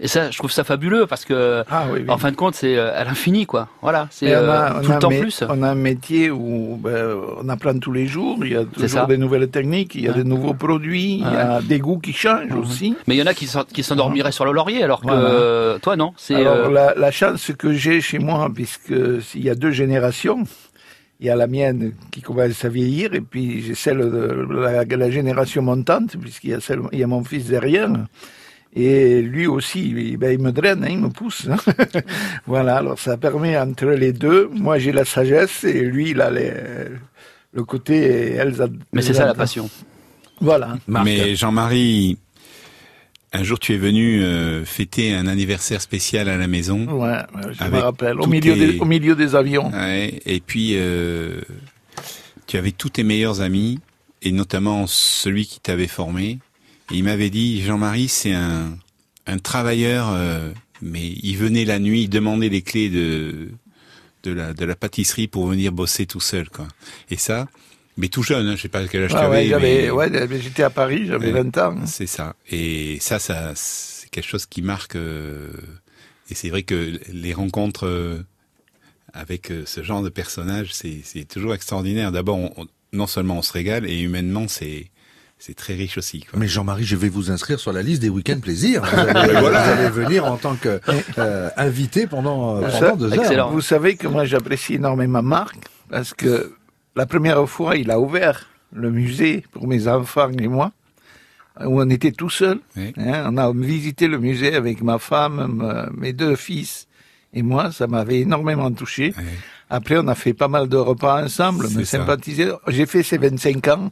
Et ça, je trouve ça fabuleux parce que, en fin de compte, c'est à l'infini, quoi. Voilà, c'est euh, tout le temps plus. On a un métier où ben, on apprend tous les jours, il y a toujours des nouvelles techniques, il y a Ouais. des nouveaux produits, il y a des goûts qui changent aussi. Mais il y en a qui s'en- qui s'endormiraient sur le laurier, alors que euh, toi, non. C'est Alors euh, la, la chance que j'ai chez moi, puisque s'il y a deux générations, il y a la mienne qui commence à vieillir et puis j'ai celle de la, la génération montante, puisqu'il y a celle, il y a mon fils derrière. Et lui aussi, il, ben, il me draine, hein, il me pousse. hein. voilà, alors ça permet entre les deux, moi j'ai la sagesse et lui il a les- le côté. Mais c'est ça la passion. Voilà. Mais Jean-Marie, un jour tu es venu euh, fêter un anniversaire spécial à la maison. Ouais, ouais, je me rappelle, au milieu, tes- des, au milieu des avions. Ouais, et puis euh, tu avais tous tes meilleurs amis, et notamment celui qui t'avait formé. Et il m'avait dit, Jean-Marie, c'est un, un travailleur, euh, mais il venait la nuit, il demandait les clés de, de, la, de la pâtisserie pour venir bosser tout seul. Quoi. Et ça, mais tout jeune, hein, je sais pas quel âge Ah tu ouais, avais. j'avais- mais- ouais, mais j'étais à Paris, j'avais Ouais, 20 ans. C'est ça. Et ça, ça, c'est quelque chose qui marque. euh, et c'est vrai que les rencontres euh, avec euh, ce genre de personnage, c'est c'est toujours extraordinaire. D'abord, on- on- non seulement on se régale, et humainement, c'est c'est très riche aussi. Quoi. Mais Jean-Marie, je vais vous inscrire sur la liste des week-ends plaisir. Vous allez, Mais voilà. vous allez venir en tant que euh, invité pendant, euh, pendant deux heures. Vous savez que moi j'apprécie énormément Marc parce que la première fois il a ouvert le musée pour mes enfants et moi où on était tout seuls. hein. on a visité le musée avec ma femme, mes deux fils et moi. Ça m'avait énormément touché. Après, on a fait pas mal de repas ensemble, on a sympathisé. J'ai fait ces 25 ans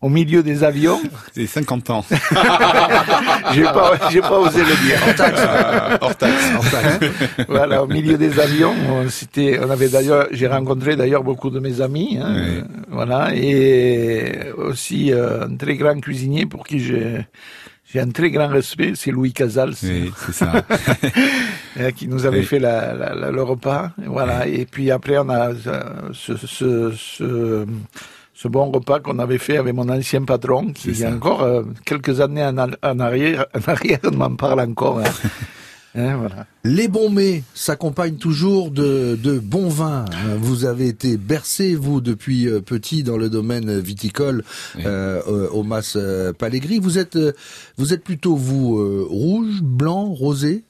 au milieu des avions. C'est 50 ans. j'ai pas, j'ai pas osé le dire. Hors taxe. Hors taxe. Hors taxe. voilà, au milieu des avions, on, c'était, on avait d'ailleurs, j'ai rencontré d'ailleurs beaucoup de mes amis, hein, euh, voilà, et aussi euh, un très grand cuisinier pour qui j'ai, j'ai un très grand respect, c'est Louis Casals. Oui, c'est ça. euh, qui nous avait Oui. fait la, la- la- le repas, voilà, et puis après on a euh, ce, ce, ce, ce bon repas qu'on avait fait avec mon ancien patron, qui il y a encore euh, quelques années en arrière, en arrière, on m'en parle encore. hein. Hein, voilà. Les bons mets s'accompagnent toujours de, de bons vins. Euh, Vous avez été bercé, vous, depuis euh, petit dans le domaine viticole euh, euh, au Mas euh, Palégris. Vous êtes, euh, vous êtes plutôt, vous, euh, rouge, blanc, rosé?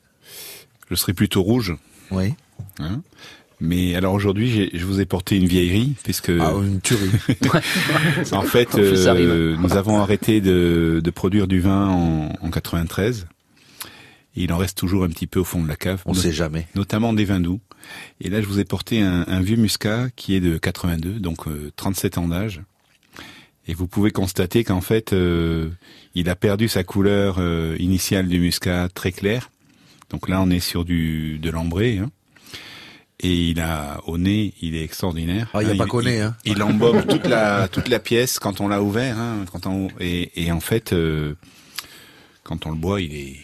Je serais plutôt rouge. Oui. Hein mais alors aujourd'hui, je vous ai porté une vieillerie, puisque Ah, une tuerie. en fait, euh, nous avons arrêté de, de produire du vin en, en 93. Et il en reste toujours un petit peu au fond de la cave. On sait jamais. Notamment des vins doux. Et là, je vous ai porté un, un vieux muscat qui est de 82, donc euh, 37 ans d'âge. Et vous pouvez constater qu'en fait, euh, il a perdu sa couleur euh, initiale du muscat très claire. Donc là, on est sur du de l'ambré. Hein. Et il a au nez, il est extraordinaire. Ah, il y a Hein, pas qu'au nez, hein. Il embaume toute la toute la pièce quand on l'a ouvert. Hein, quand on et, et en fait, euh, quand on le boit, il est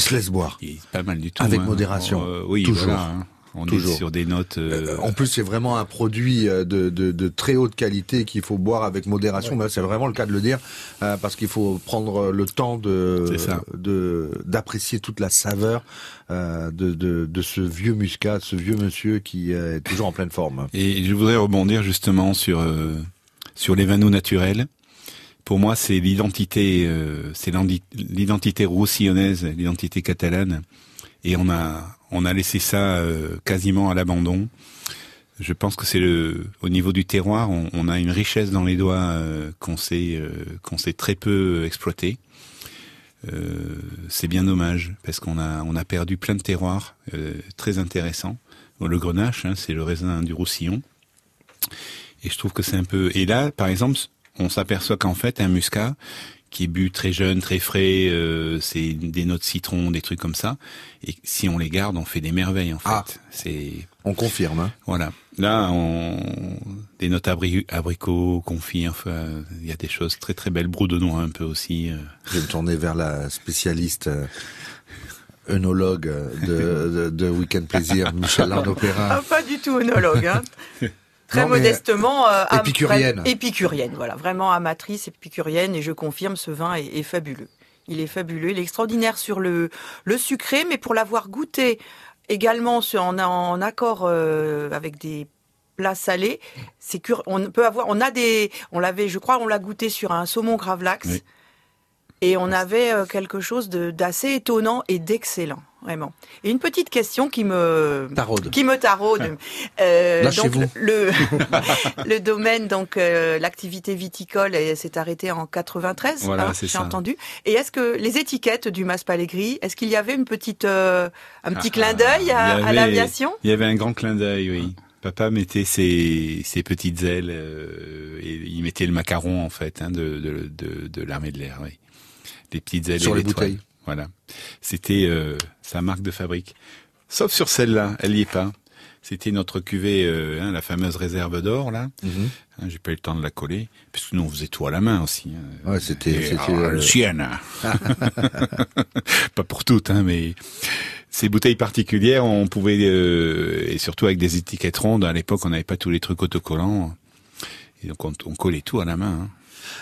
Il se laisse boire. il est pas mal du tout. Avec hein. modération. Euh, oui, Toujours. voilà, hein. On Toujours. est sur des notes. euh, En plus, c'est vraiment un produit euh, de, de, de très haute qualité qu'il faut boire avec modération. Ben, c'est vraiment le cas de le dire, euh, parce qu'il faut prendre le temps de d'apprécier toute la saveur euh, de, de, de ce vieux muscat, ce vieux monsieur qui est toujours en pleine forme. Et je voudrais rebondir justement sur euh, sur les vins naturels. Pour moi, c'est l'identité, euh, c'est l'identité roussillonnaise, l'identité catalane, et on a on a laissé ça euh, quasiment à l'abandon. Je pense que c'est le au niveau du terroir, on, a une richesse dans les doigts euh, qu'on sait qu'on sait très peu exploiter. C'est bien dommage parce qu'on a on a perdu plein de terroirs très intéressants. Le Grenache, hein, c'est le raisin du Roussillon. Et je trouve que c'est un peu. Et là, par exemple, on s'aperçoit qu'en fait, un muscat qui est bu très jeune, très frais, euh, c'est des notes citron, des trucs comme ça. Et si on les garde, on fait des merveilles en fait. Ah. c'est. On confirme. Hein. Voilà. Là, on des notes abri... abricots, confits. Enfin, il y a des choses très très belles. Brou de noix un peu aussi. euh. Je vais me tourner vers la spécialiste euh, œnologue de, de, de Weekend Plaisir, Michel Arnaud Ah, pas du tout œnologue. Hein. Très Non, modestement. euh, épicurienne. épicurienne, voilà. Vraiment amatrice, épicurienne. Et je confirme, ce vin est, est fabuleux. Il est fabuleux. Il est extraordinaire sur le, le sucré, mais pour l'avoir goûté également en, en accord euh, avec des plats salés, c'est cur- on peut avoir, on a des, on l'avait, je crois, on l'a goûté sur un saumon gravlax. Oui. Et on avait euh, quelque chose de- d'assez étonnant et d'excellent, vraiment. Et une petite question qui me Taraude. qui me taraude. Euh, donc le le domaine, donc euh, l'activité viticole elle s'est arrêtée en 93. Voilà, hein, c'est J'ai entendu. Et est-ce que les étiquettes du Mas Pallegri, est-ce qu'il y avait une petite euh, un petit Ah, clin d'œil à, à l'aviation? Il y avait un grand clin d'œil, oui. Papa mettait ses, ses petites ailes euh, et il mettait le macaron en fait hein, de, de, de, de l'armée de l'air, oui. Les petites ailes Sur les bouteilles. Voilà. C'était euh, sa marque de fabrique. Sauf sur celle-là, elle y est pas. C'était notre cuvée, euh, hein, la fameuse réserve d'or là. Mhm. Hein, J'ai pas eu le temps de la coller, puisque nous on faisait tout à la main aussi. hein. Ouais, c'était ah, euh, l'ancienne. pas pour toutes, hein, mais ces bouteilles particulières, on pouvait euh, et surtout avec des étiquettes rondes. À l'époque, on n'avait pas tous les trucs autocollants, et donc on, on collait tout à la main. hein.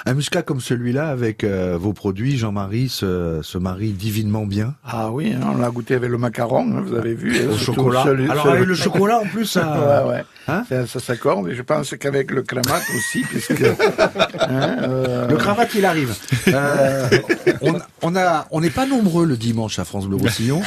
Un muscat comme celui-là avec euh, vos produits, Jean-Marie, se, se marie divinement bien? Ah oui, hein, on l'a goûté avec le macaron, hein, vous avez vu. Au hein, chocolat. celui- Alors avec le chocolat en plus, ça. ouais, ouais. Hein? Ça, ça s'accorde. Et je pense qu'avec le clamate aussi, puisque hein, euh, Le cravate, il arrive. Euh, on, on a, on n'est pas nombreux le dimanche à France Bleu Roussillon.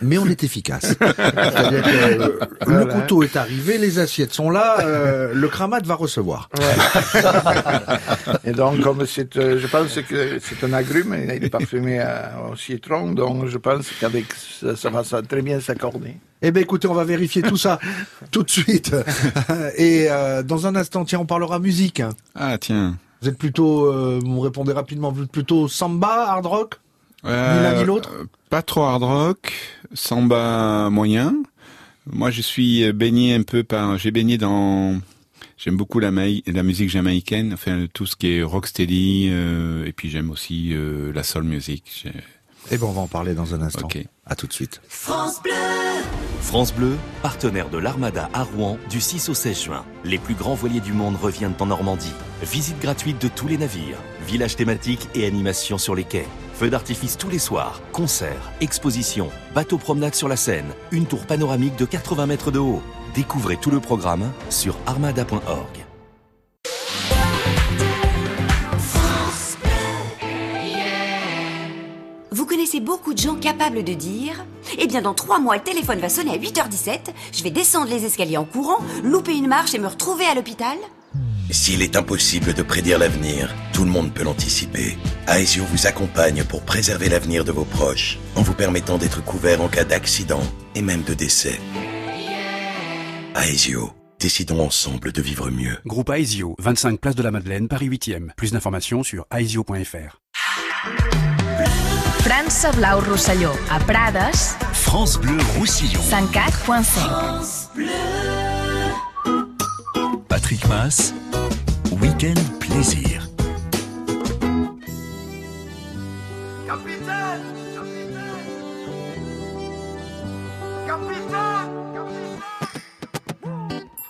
Mais on est efficace. C'est-à-dire que euh, le couteau est arrivé, les assiettes sont là, euh, le cramate va recevoir. Et donc, comme c'est, euh, je pense que c'est un agrume, et il est parfumé à- au citron, donc je pense qu'avec ça, ça va ça- très bien s'accorder. Eh ben écoutez, on va vérifier tout ça tout de suite. Et euh, dans un instant, tiens, on parlera musique. Ah tiens. Vous êtes plutôt, euh, vous me répondez rapidement, vous êtes plutôt samba, hard rock? Ni l'un ni l'autre Euh, Pas trop hard rock, samba moyen. Moi, je suis baigné un peu par. J'ai baigné dans. J'aime beaucoup la, maï- la musique jamaïcaine, enfin tout ce qui est rocksteady, euh, et puis j'aime aussi euh, la soul music. J'ai- Eh ben on va en parler dans un instant. Ok. À tout de suite. France Bleu. France Bleu, partenaire de l'Armada à Rouen du 6 au 16 juin. Les plus grands voiliers du monde reviennent en Normandie. Visite gratuite de tous les navires, village thématique et animation sur les quais. Feux d'artifice tous les soirs, concerts, expositions, bateaux promenade sur la Seine, une tour panoramique de 80 mètres de haut. Découvrez tout le programme sur armada.org. Vous connaissez beaucoup de gens capables de dire Eh bien, dans trois mois, le téléphone va sonner à 8h17, je vais descendre les escaliers en courant, louper une marche et me retrouver à l'hôpital S'il est impossible de prédire l'avenir, tout le monde peut l'anticiper. Aesio vous accompagne pour préserver l'avenir de vos proches, en vous permettant d'être couvert en cas d'accident et même de décès. Aesio, décidons ensemble de vivre mieux. Groupe Aesio, 25 place de la Madeleine, Paris 8e. Plus d'informations sur aesio.fr. França Blau Rosselló, a Prades, France Bleu Roussillon. 104.5. Patrick Mass, Week-end Plaisir.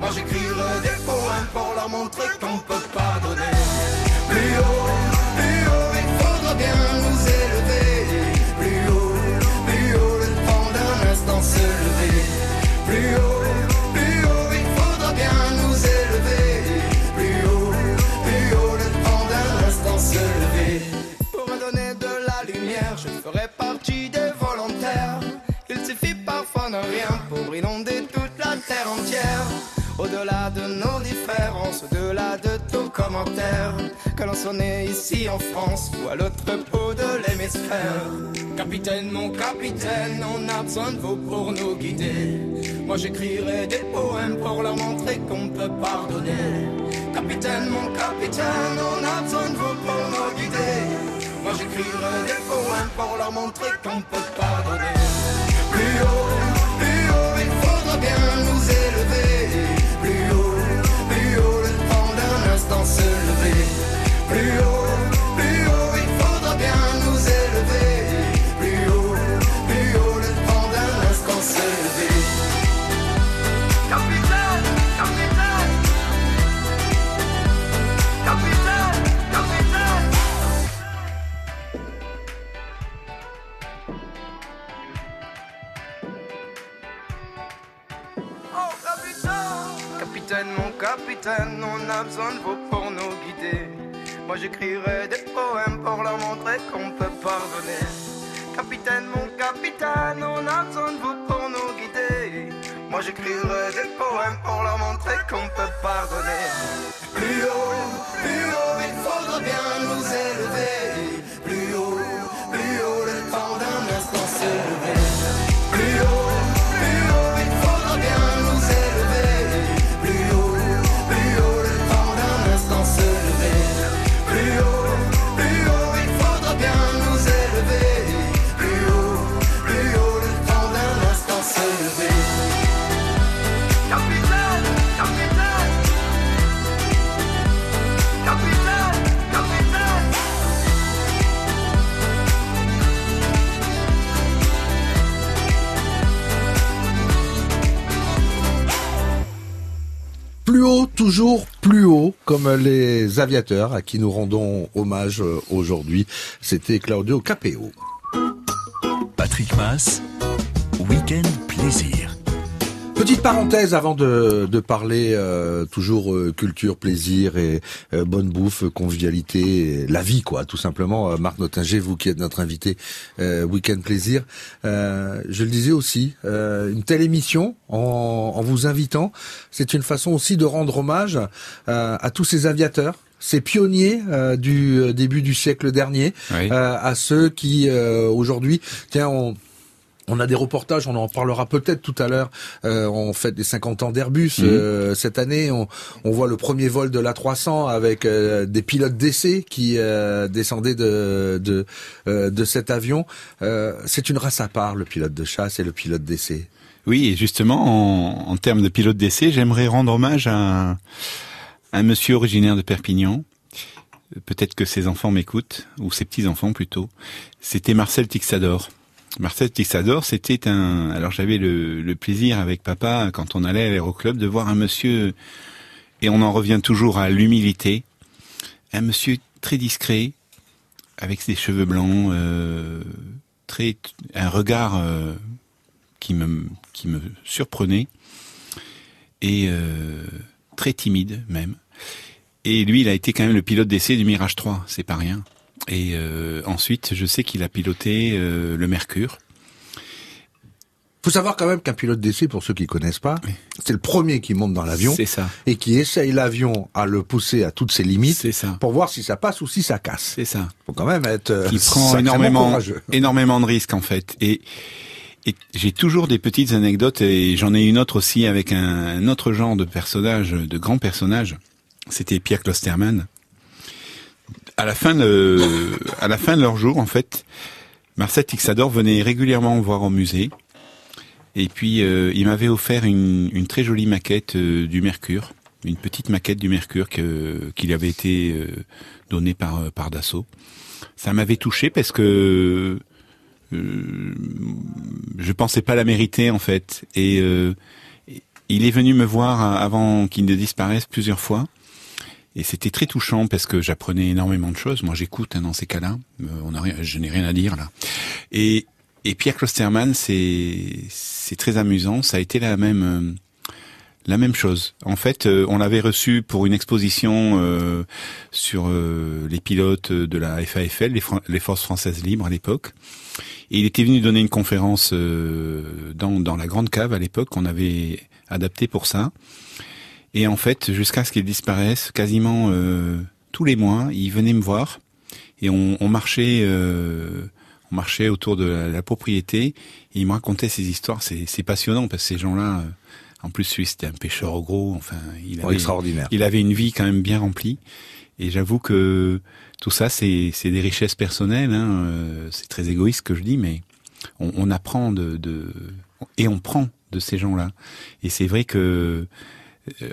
Moi j'écrirai des poèmes pour leur montrer qu'on peut pardonner. Plus haut, Au-delà de nos différences, au-delà de tout commentaire, que l'on soit ici en France ou à l'autre bout de l'hémisphère. Capitaine, mon capitaine, on a besoin de vous pour nous guider. Moi j'écrirai des poèmes pour leur montrer qu'on peut pardonner. Capitaine, mon capitaine, on a besoin de vous pour nous guider. Moi j'écrirai des poèmes pour leur montrer qu'on peut pardonner. Capitaine mon capitaine, on a besoin de vous pour nous guider. Moi j'écrirai des poèmes pour leur montrer qu'on peut pardonner. Capitaine, mon capitaine, on a besoin de vous pour nous guider. Moi j'écrirai des poèmes pour leur montrer qu'on peut pardonner. Plus haut, plus haut, il faudra bien nous élever. Plus haut, plus haut, le temps d'un instant se toujours plus haut, comme les aviateurs à qui nous rendons hommage euh, aujourd'hui. C'était Claudio Capeo. Patrick Mass, Week-end Plaisir. Petite parenthèse avant de, de parler euh, toujours euh, culture, plaisir et euh, bonne bouffe, convivialité, la vie quoi, tout simplement. Euh, Marc Nottinger, vous qui êtes notre invité euh, Week-end Plaisir, euh, je le disais aussi, euh, une telle émission en, en vous invitant, c'est une façon aussi de rendre hommage euh, à tous ces aviateurs ces pionniers euh, du début du siècle dernier, Oui. euh, à ceux qui euh, aujourd'hui, tiens, on, on a des reportages, on en parlera peut-être tout à l'heure. Euh, on fête les 50 ans d'Airbus Mhm. euh, cette année. On, on voit le premier vol de l'A300 avec euh, des pilotes d'essai qui euh, descendaient de de, euh, de cet avion. Euh, c'est une race à part, le pilote de chasse et le pilote d'essai. Oui, et justement, en, en termes de pilote d'essai, j'aimerais rendre hommage à un, un monsieur originaire de Perpignan. Peut-être que ses enfants m'écoutent, ou ses petits-enfants plutôt. C'était Marcel Tixador. Marcel Tixador, c'était un... Alors j'avais le, plaisir avec papa, quand on allait à l'aéroclub, de voir un monsieur, et on en revient toujours à l'humilité, un monsieur très discret, avec ses cheveux blancs, euh, un regard euh, qui me qui me surprenait et euh, très timide même. Et lui, il a été quand même le pilote d'essai du Mirage 3, c'est pas rien. Et euh, ensuite, je sais qu'il a piloté euh, le Mercure. Faut savoir quand même qu'un pilote d'essai, pour ceux qui connaissent pas, c'est le premier qui monte dans l'avion. C'est ça. Et qui essaye l'avion à le pousser à toutes ses limites. C'est ça. Pour voir si ça passe ou si ça casse. C'est ça. Faut quand même être euh, Qui prend énormément, courageux. énormément de risques en fait. Et, et j'ai toujours des petites anecdotes et j'en ai une autre aussi avec un, un autre genre de personnage, de grand personnage. C'était Pierre Klosterman. À la fin de, leur jour, en fait, Marcel Tixador venait régulièrement me voir au musée. Et puis, euh, il m'avait offert une, très jolie maquette euh, du Mercure, une petite maquette du Mercure que qu'il avait été euh, donnée par euh, par Dassault. Ça m'avait touché parce que je pensais pas la mériter en fait. Et il est venu me voir avant qu'il ne disparaisse plusieurs fois. Et c'était très touchant parce que j'apprenais énormément de choses. Moi, j'écoute hein, dans ces cas-là. Euh, on a je n'ai rien à dire là. Et, et Pierre Klosterman, c'est c'est très amusant. Ça a été la même euh, la même chose. En fait, euh, on l'avait reçu pour une exposition euh, sur euh, les pilotes de la FAFL, les forces françaises libres à l'époque. Et il était venu donner une conférence euh, dans, dans la grande cave à l'époque qu'on avait adaptée pour ça. Et en fait, jusqu'à ce qu'il disparaisse, quasiment euh, tous les mois, il venait me voir et on, on marchait, euh, on marchait autour de la, la propriété. Et il me racontait ses histoires. C'est c'est passionnant parce que ces gens-là, euh, en plus, lui, c'était un pêcheur au gros. Enfin, il Oh, avait, extraordinaire. Il avait une vie quand même bien remplie. Et j'avoue que tout ça, c'est c'est des richesses personnelles. Hein. euh, C'est très égoïste que je dis, mais on, on apprend de, de et on prend de ces gens-là. Et c'est vrai que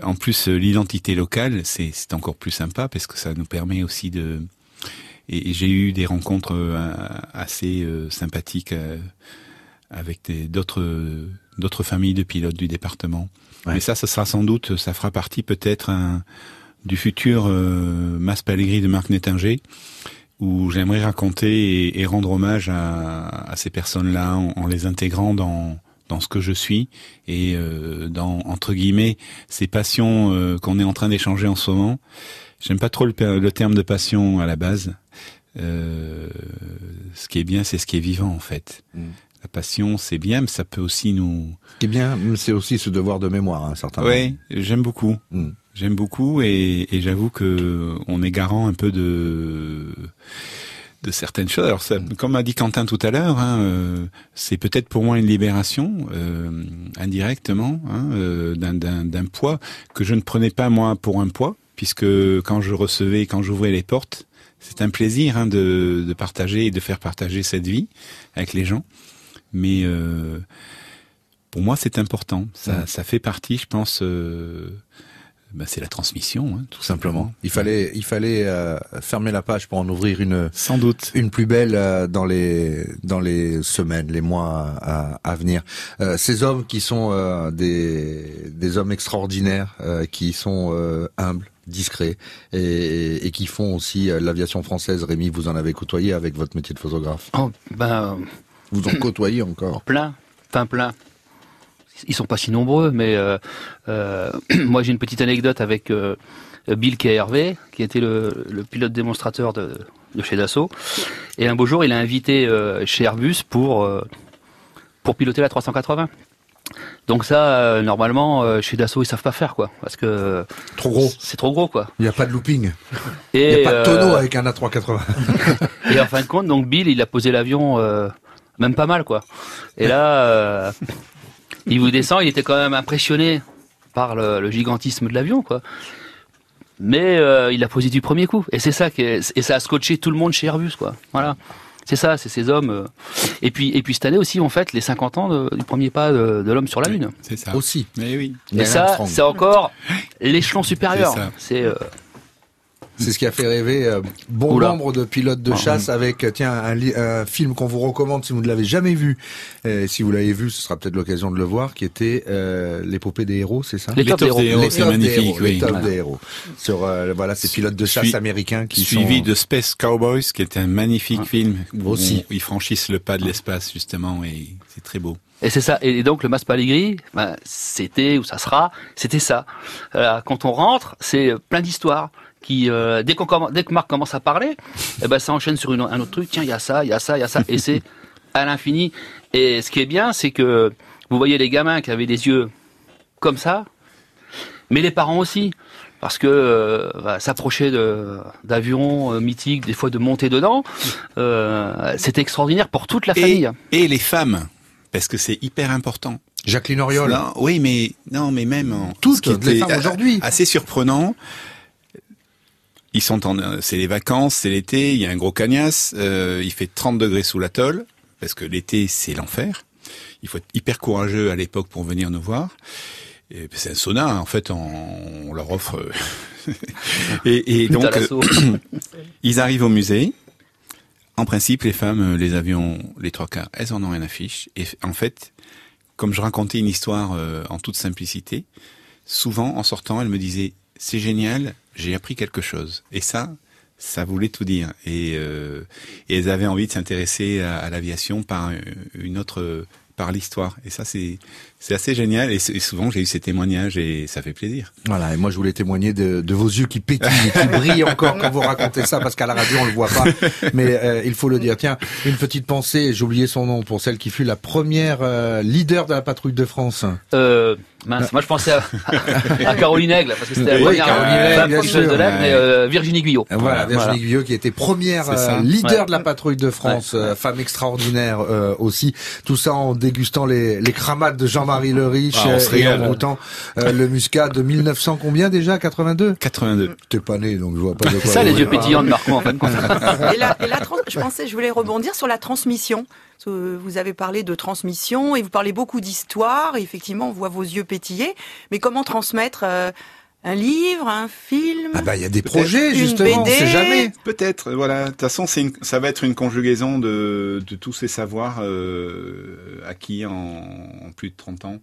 en plus, euh, l'identité locale, c'est encore plus sympa parce que ça nous permet aussi de. Et, et j'ai eu des rencontres euh, assez euh, sympathiques euh, avec d'autres d'autres familles de pilotes du département. Mais ça, ce sera sans doute, ça fera partie peut-être du futur euh, Masse Palégris de Marc Nettinger, où j'aimerais raconter et, et rendre hommage à, à ces personnes-là en, en les intégrant dans dans ce que je suis et euh, dans entre guillemets ces passions euh, qu'on est en train d'échanger en ce moment. J'aime pas trop le, le terme de passion à la base. Euh, ce qui est bien, c'est ce qui est vivant en fait. La passion, c'est bien, mais ça peut aussi nous. Ce qui est bien, c'est aussi ce devoir de mémoire, à un certain Oui, j'aime beaucoup. Mm. J'aime beaucoup et, et j'avoue que on est garant un peu de de certaines choses. Alors, ça, comme a dit Quentin tout à l'heure, hein, euh, c'est peut-être pour moi une libération euh, indirectement hein, euh, d'un- poids que je ne prenais pas moi pour un poids, puisque quand je recevais, quand j'ouvrais les portes, c'est un plaisir hein, de, de partager et de faire partager cette vie avec les gens. Mais pour moi, c'est important. Ça, Mm. ça fait partie, je pense. Euh, bah, c'est la transmission, hein, tout simplement. Il fallait, il fallait euh, fermer la page pour en ouvrir une, sans doute, une plus belle euh, dans les dans les semaines, les mois à, à venir. Euh, ces hommes qui sont euh, des des hommes extraordinaires, euh, qui sont euh, humbles, discrets et, et qui font aussi euh, l'aviation française. Rémi, vous en avez côtoyé avec votre métier de photographe. Oh, ben, Vous en côtoyez encore. plein, plein, plein. Ils sont pas si nombreux, mais euh, euh, moi j'ai une petite anecdote avec euh, Bill KRV, qui était le, le pilote démonstrateur de, de chez Dassault. Et un beau jour, il a invité chez Airbus pour pour piloter la 380. Donc ça, euh, normalement, euh, chez Dassault, ils savent pas faire, quoi, parce que trop gros. C'est trop gros, quoi. Il n'y a pas de looping. Il n'y a pas de tonneau avec un A380. Et en fin de compte, donc Bill, il a posé l'avion même pas mal, quoi. Et là, il vous descend, il était quand même impressionné par le, le gigantisme de l'avion, quoi. Mais euh, il a posé du premier coup. Et c'est ça qui est- et ça a scotché tout le monde chez Airbus, quoi. Voilà. C'est ça, c'est ces hommes. euh. Et puis, et puis cette année aussi, on fête les 50 ans de- du premier pas de, de l'homme sur la Lune. C'est ça. Aussi. Mais oui. Et ça, c'est encore l'échelon supérieur. C'est ça. C'est euh, C'est ce qui a fait rêver euh, bon Oula. nombre de pilotes de Ah, chasse avec euh, tiens un, un film qu'on vous recommande si vous ne l'avez jamais vu. Euh, si vous l'avez vu, ce sera peut-être l'occasion de le voir, qui était euh, l'épopée des héros, c'est ça? L'étoffe des héros, c'est des magnifique, héros, oui. l'étoffe Voilà. des héros. Sur euh, voilà ces pilotes de chasse Sui- américains qui suivi sont de Space Cowboys, qui est un magnifique film où Aussi. ils franchissent le pas de l'espace justement et c'est très beau. Et c'est ça. Et donc le Mas Pallegri, ben, c'était ou ça sera, c'était ça. Quand on rentre, c'est plein d'histoires qui, euh, dès qu'on commence, dès que Marc commence à parler, eh ben ça enchaîne sur une- un autre truc. Tiens, il y a ça, il y a ça, il y a ça, et c'est à l'infini. Et ce qui est bien, c'est que vous voyez les gamins qui avaient des yeux comme ça, mais les parents aussi. Parce que euh, bah, s'approcher d'avions euh, mythiques, des fois de monter dedans, euh, c'était extraordinaire pour toute la famille. Et les femmes, parce que c'est hyper important. Jacqueline Auriol. Oui, mais non, mais même en- Toutes ce qui était aujourd'hui. Assez surprenant. Ils sont en, c'est les vacances, c'est l'été, il y a un gros cagnasse, euh, il fait 30 degrés sous la tôle, parce que l'été c'est l'enfer. Il faut être hyper courageux à l'époque pour venir nous voir. Et C'est un sauna, hein. en fait, on, on leur offre. euh, et, et donc, euh, ils arrivent au musée. En principe, les femmes, les avions, les trois quarts, elles en ont rien à fiche. Et en fait, comme je racontais une histoire en toute simplicité, souvent en sortant, elles me disaient c'est génial, j'ai appris quelque chose. Et ça, ça voulait tout dire. Et, euh, et elles avaient envie de s'intéresser à, à l'aviation par euh, une autre, par l'histoire. Et ça, c'est c'est assez génial. Et, souvent, j'ai eu ces témoignages et ça fait plaisir. Voilà, et moi je voulais témoigner de, de vos yeux qui pétillent et qui brillent encore quand vous racontez ça, parce qu'à la radio on le voit pas, mais euh, il faut le dire. Tiens, une petite pensée, j'ai oublié son nom, pour celle qui fut la première euh, leader de la patrouille de France. Euh, mince, moi je pensais à, à Caroline Aigle, parce que c'était la Oui, première Caroline euh, Aigle, femme bien professeuse sûr. de l'air, mais euh, Virginie Guyot. Voilà, Virginie Guyot qui était première euh, leader Ouais. de la patrouille de France, euh, femme extraordinaire euh, aussi. Tout ça en dégustant les, les cramades de Jean-Marie Le Riche Ah, euh, et en régale. goûtant euh, le muscat de 1900 combien déjà 82 82. T'es pas né donc je vois pas de quoi. C'est ça les yeux pétillants de Marco en fait. Et la, et la trans- je pensais, je voulais rebondir sur la transmission. Que Vous avez parlé de transmission et vous parlez beaucoup d'histoire. Et Effectivement, on voit vos yeux pétiller. Mais comment transmettre euh, un livre, un film Ah bah il y a des projets justement, on sait jamais. Peut-être, voilà. De toute façon, c'est une- ça va être une conjugaison de, de tous ces savoirs euh, acquis en, en plus de 30 ans.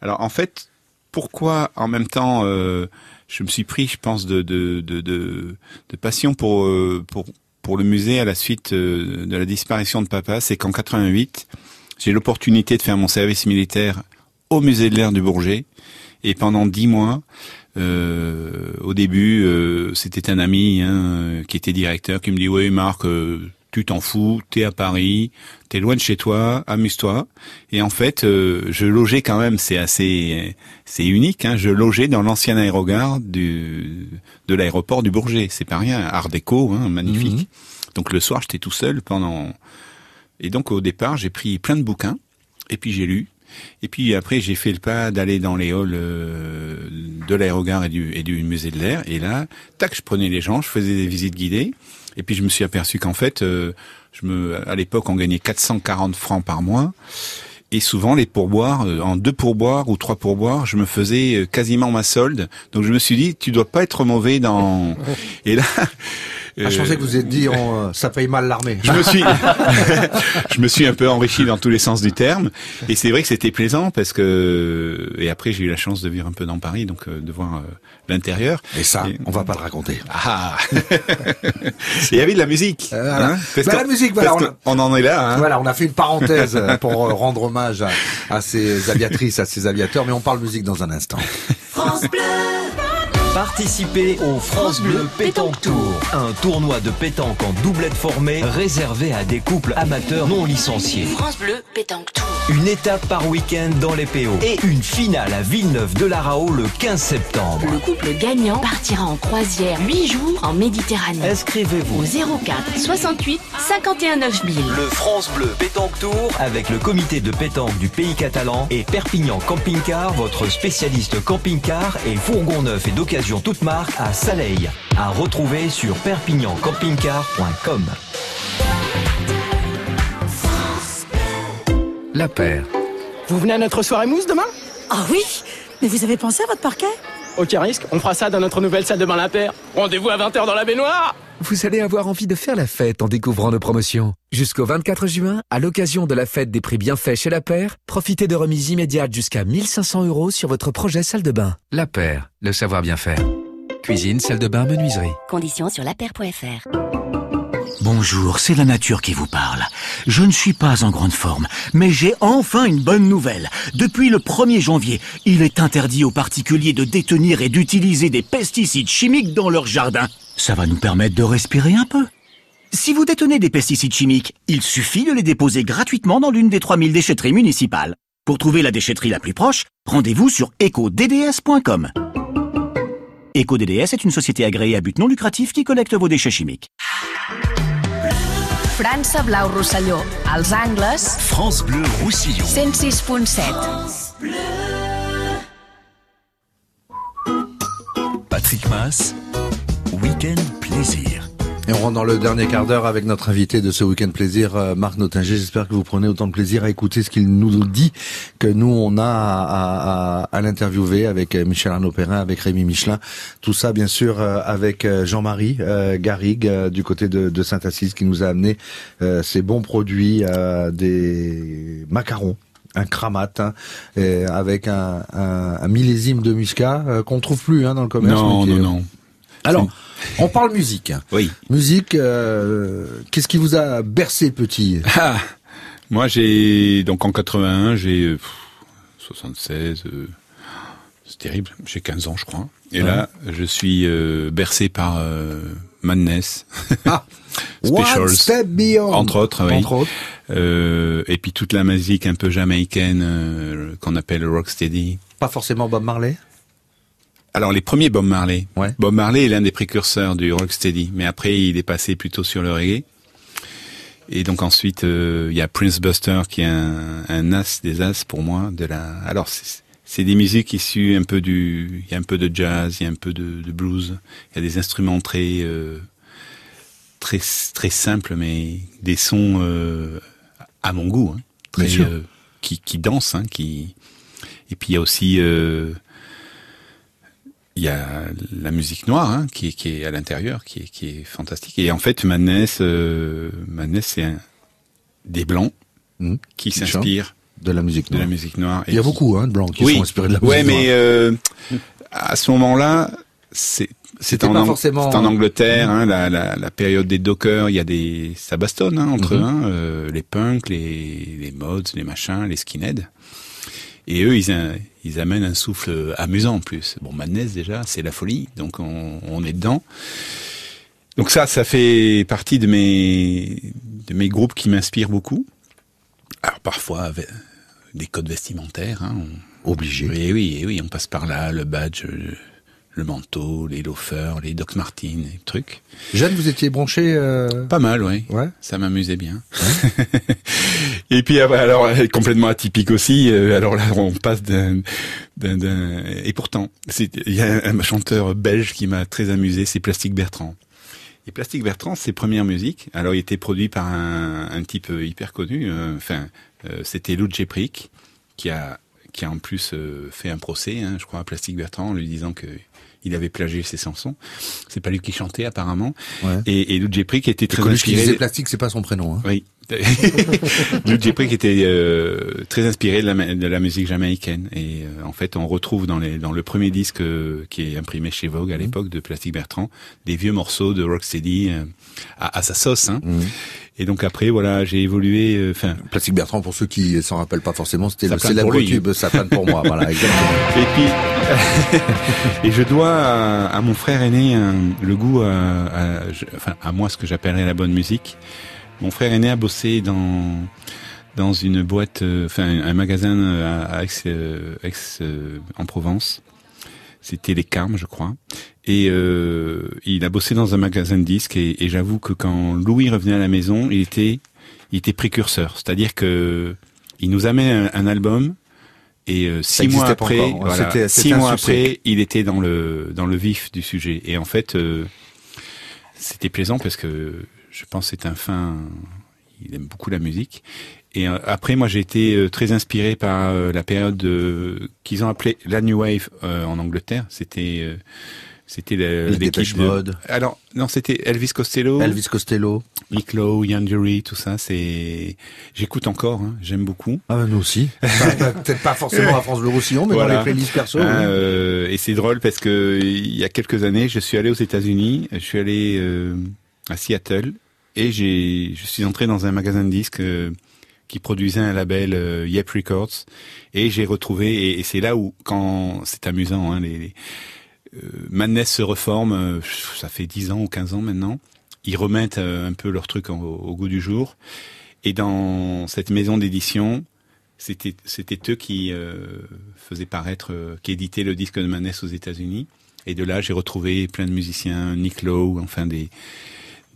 Alors, en fait, pourquoi en même temps, euh, je me suis pris, je pense, de, de, de, de, de passion pour, euh, pour, pour le musée à la suite euh, de la disparition de papa, c'est qu'en 88, j'ai l'opportunité de faire mon service militaire au musée de l'air du Bourget. Et pendant dix mois, au début, euh, c'était un ami hein, euh, qui était directeur qui me dit oui Marc, euh, tu t'en fous, t'es à Paris, t'es loin de chez toi, amuse-toi. Et en fait, euh, je logeais quand même, c'est assez, c'est unique. Hein, je logeais dans l'ancien aérogare du de l'aéroport du Bourget. C'est pas rien, Art déco, hein, magnifique. Donc le soir, j'étais tout seul pendant. Et donc au départ, j'ai pris plein de bouquins et puis j'ai lu. Et puis après, j'ai fait le pas d'aller dans les halls euh, de l'aérogare et du, et du musée de l'air. Et là, tac, je prenais les gens, je faisais des visites guidées. Et puis je me suis aperçu qu'en fait, euh, je me, à l'époque, on gagnait 440 francs par mois. Et souvent, les pourboires, euh, en deux pourboires ou trois pourboires, je me faisais quasiment ma solde. Donc je me suis dit, tu dois pas être mauvais dans... Et là... Ah, je euh, pensais que vous êtes dit on, euh, ça paye mal l'armée. je me suis, je me suis un peu enrichi dans tous les sens du terme, et c'est vrai que c'était plaisant parce que et après j'ai eu la chance de vivre un peu dans Paris, donc euh, de voir euh, l'intérieur. Et ça, on va pas le raconter. Ah, Et il y avait de la musique. voilà. hein, parce Bah, la musique, voilà, parce on a- en est là. Hein. Voilà, on a fait une parenthèse euh, pour euh, rendre hommage à, à ces aviatrices, à ces aviateurs, mais on parle musique dans un instant. France Bleu. Participez au France Bleu Pétanque Tour, un tournoi de pétanque en doublette formée réservé à des couples amateurs non licenciés. France Bleu, pétanque tour. Une étape par week-end dans les PO et une finale à Villeneuve de la Rao le 15 septembre. Le couple gagnant partira en croisière 8 jours en Méditerranée. Inscrivez-vous Au 04 68 51 9000. Le France Bleu Pétanque Tour avec le comité de pétanque du pays catalan et Perpignan Camping Car, votre spécialiste camping-car et fourgon neuf et d'occasion toute marque à Saleil. À retrouver sur perpignancampingcar.com. La paire. Vous venez à notre soirée mousse demain? Ah oui Mais vous avez pensé à votre parquet? Aucun risque, on fera ça dans notre nouvelle salle de bain La Paire. Rendez-vous à 20h dans la baignoire Vous allez avoir envie de faire la fête en découvrant nos promotions. Jusqu'au 24 juin, à l'occasion de la fête des prix bienfaits chez La Paire, profitez de remises immédiates jusqu'à 1500 euros sur votre projet salle de bain. La Paire, le savoir bien faire. Cuisine, salle de bain, menuiserie. Conditions sur lapaire.fr. Bonjour, c'est la nature qui vous parle. Je ne suis pas en grande forme, mais j'ai enfin une bonne nouvelle. Depuis le 1er janvier, il est interdit aux particuliers de détenir et d'utiliser des pesticides chimiques dans leur jardin. Ça va nous permettre de respirer un peu. Si vous détenez des pesticides chimiques, il suffit de les déposer gratuitement dans l'une des 3000 déchetteries municipales. Pour trouver la déchetterie la plus proche, rendez-vous sur ecodds.com. EcoDDS est une société agréée à but non lucratif qui collecte vos déchets chimiques. França Blau Rosselló, als angles... France Bleu Roussillon. 106.7. Patrick Mass, Week-end Plaisir. Et on rentre dans le dernier quart d'heure avec notre invité de ce week-end plaisir, euh, Marc Notinger. J'espère que vous prenez autant de plaisir à écouter ce qu'il nous dit que nous, on a à, à, à- l'interviewer avec euh, Michel Arnaud Perrin, avec Rémi Michelin. Tout ça, bien sûr, euh, avec Jean-Marie euh, Garrigue euh, du côté de, de Saint-Assise qui nous a amené euh, ces bons produits, des macarons un cramate hein, avec un, un, un millésime de muscat euh, qu'on trouve plus hein, dans le commerce. Non, non, non. Alors, on parle musique. Oui. Musique, euh, qu'est-ce qui vous a bercé petit Ah, moi, j'ai donc en 81, j'ai euh, pff, 76. euh, c'est terrible. J'ai 15 ans, je crois. Et Ouais. là, je suis euh, bercé par Madness. Ah, One Step Beyond. Entre autres, oui. Entre autres. Euh, et puis toute la musique un peu jamaïcaine euh, qu'on appelle le rocksteady. Pas forcément Bob Marley? Alors les premiers Bob Marley. Bob Marley est l'un des précurseurs du rocksteady, mais après il est passé plutôt sur le reggae. Et donc ensuite euh, il y a Prince Buster qui est un, un as des as pour moi de la. Alors c'est c'est des musiques issues un peu du, il y a un peu de jazz, il y a un peu de, de blues, il y a des instruments très euh, très très simples, mais des sons euh, à mon goût, hein, très, euh, qui qui dansent, hein, qui et puis il y a aussi euh, il y a la musique noire hein, qui, est- qui est à l'intérieur, qui est, qui est fantastique. Et en fait, Madness, euh, Madness, c'est un- des blancs qui Qui s'inspirent de la musique de la noire. musique noire. Il y a qui- beaucoup hein, de blancs qui oui. sont inspirés de la Ouais, musique mais noire. euh, à ce moment-là, c'est c'est en, forcément- c'est en Angleterre, hein, la, la, la période des dockers, il y a des ça bastonne hein, entre Mhm. eux, hein, euh, les punks, les les mods, les machins, les skinheads. Et eux, ils, a- ils amènent un souffle amusant en plus. Bon, Madness déjà, c'est la folie, donc on, on est dedans. Donc ça, ça fait partie de mes de mes groupes qui m'inspirent beaucoup. Alors parfois avec des codes vestimentaires, hein, on- Obligé. Oui, oui, oui, on passe par là, le badge, le, manteau, les loafers, les Doc Martens, les trucs. Jeanne, vous étiez branché euh, Pas mal, oui. Ouais. Ça m'amusait bien. Et puis après, alors euh, complètement atypique aussi. euh, alors là, on passe d'un, et pourtant, il y a un, chanteur belge qui m'a très amusé, c'est Plastique Bertrand. Et Plastique Bertrand, ses premières musiques, alors il était produit par un, un type hyper connu. Enfin, euh, c'était Lou Jeprik qui a qui a en plus fait un procès, hein, je crois, à Plastique Bertrand, en lui disant que il avait plagié ses chansons. C'est pas lui qui chantait apparemment. Ouais. Et, et Lou Jeprik était très qui inspiré. disait plastique, c'est pas son prénom. Hein. Oui. Lou Jeprik était euh, très inspiré de la, de la musique jamaïcaine et euh, en fait on retrouve dans, les, dans le premier disque euh, qui est imprimé chez Vogue à l'époque de Plastic Bertrand des vieux morceaux de Rocksteady euh, à, à sa sauce. Hein. Et donc après voilà j'ai évolué. euh, Enfin Plastique Bertrand, pour ceux qui s'en rappellent pas forcément, c'était le célèbre tube Satan pour moi. Voilà, exactement. Et puis, et je dois à, à mon frère aîné un- le goût à, à- je- enfin, à moi ce que j'appellerais la bonne musique. Mon frère aîné a bossé dans dans une boîte, euh, enfin un magasin euh, à, à Aix, euh, Aix, en Provence. C'était les Carmes, je crois. Et euh, il a bossé dans un magasin de disques et, et j'avoue que quand Louis revenait à la maison, il était il était précurseur. C'est-à-dire que il nous amène un, un album et euh, six mois après, encore. voilà, six mois après, il était dans le dans le vif du sujet. Et en fait, euh, c'était plaisant parce que je pense c'est un fin. Il aime beaucoup la musique. Et euh, après, moi, j'ai été euh, très inspiré par euh, la période de- qu'ils ont appelée la New Wave euh, en Angleterre. C'était euh, c'était Les l'équipe Mode. Alors non, c'était Elvis Costello. Elvis Costello. Mick Lowe, Ian Dury, tout ça. C'est j'écoute encore. hein, J'aime beaucoup. Ah ben nous aussi. Peut-être pas forcément à France Bleu Roussillon, mais dans les playlists perso. Oui. euh, et c'est drôle parce que il y a quelques années, je suis allé aux États-Unis, je suis allé euh, à Seattle et j'ai, je suis entré dans un magasin de disques euh, qui produisait un label euh, Yep Records et j'ai retrouvé et, et c'est là où quand c'est amusant, hein, les, les Madness se reforme, euh, ça fait 10 ans ou 15 ans maintenant. Ils remettent euh, un peu leur truc en- au, goût du jour. Et dans cette maison d'édition, C'était c'était eux qui euh, faisaient paraître, euh, qui éditaient le disque de Manès aux États-Unis. Et de là, j'ai retrouvé plein de musiciens, Nick Lowe, enfin des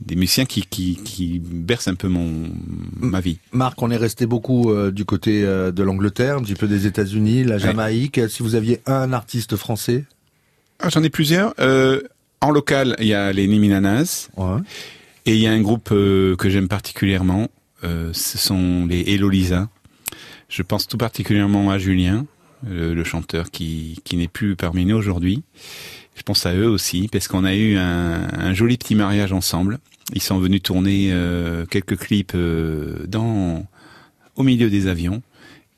des musiciens qui qui, qui bercent un peu mon ma vie. Marc, on est resté beaucoup euh, du côté euh, de l'Angleterre, un petit peu des États-Unis, la Jamaïque. Si vous aviez un artiste français, Ah, J'en ai plusieurs. Euh, en local, il y a les Niminanas. Et il y a un groupe euh, que j'aime particulièrement. euh, ce sont les Elolisa. Je pense tout particulièrement à Julien, le, le chanteur qui, qui n'est plus parmi nous aujourd'hui. Je pense à eux aussi, parce qu'on a eu un, un joli petit mariage ensemble. Ils sont venus tourner euh, quelques clips euh, dans au milieu des avions.